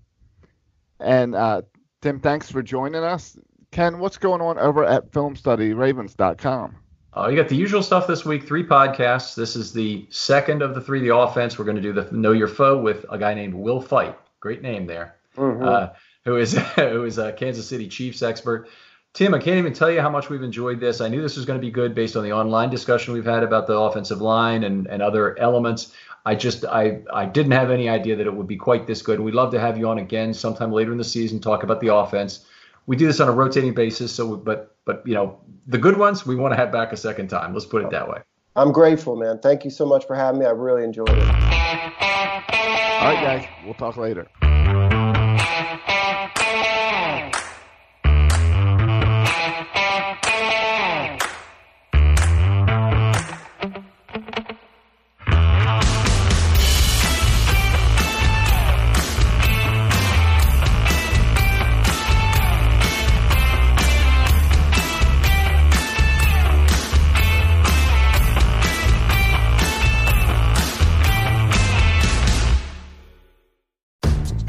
and uh, Tim, thanks for joining us. Ken, what's going on over at FilmStudyRavens.com? Uh, you got the usual stuff this week. Three podcasts. This is the second of the three. The offense. We're going to do the Know Your Foe with a guy named Will Fight. Great name there. Mm-hmm. Uh, who is who is a Kansas City Chiefs expert. Tim, I can't even tell you how much we've enjoyed this. I knew this was going to be good based on the online discussion we've had about the offensive line and, and other elements. I just I I didn't have any idea that it would be quite this good. We'd love to have you on again sometime later in the season, talk about the offense. We do this on a rotating basis, so but but you know the good ones we want to have back a second time. Let's put it that way. I'm grateful, man. Thank you so much for having me. I really enjoyed it. All right, guys. We'll talk later.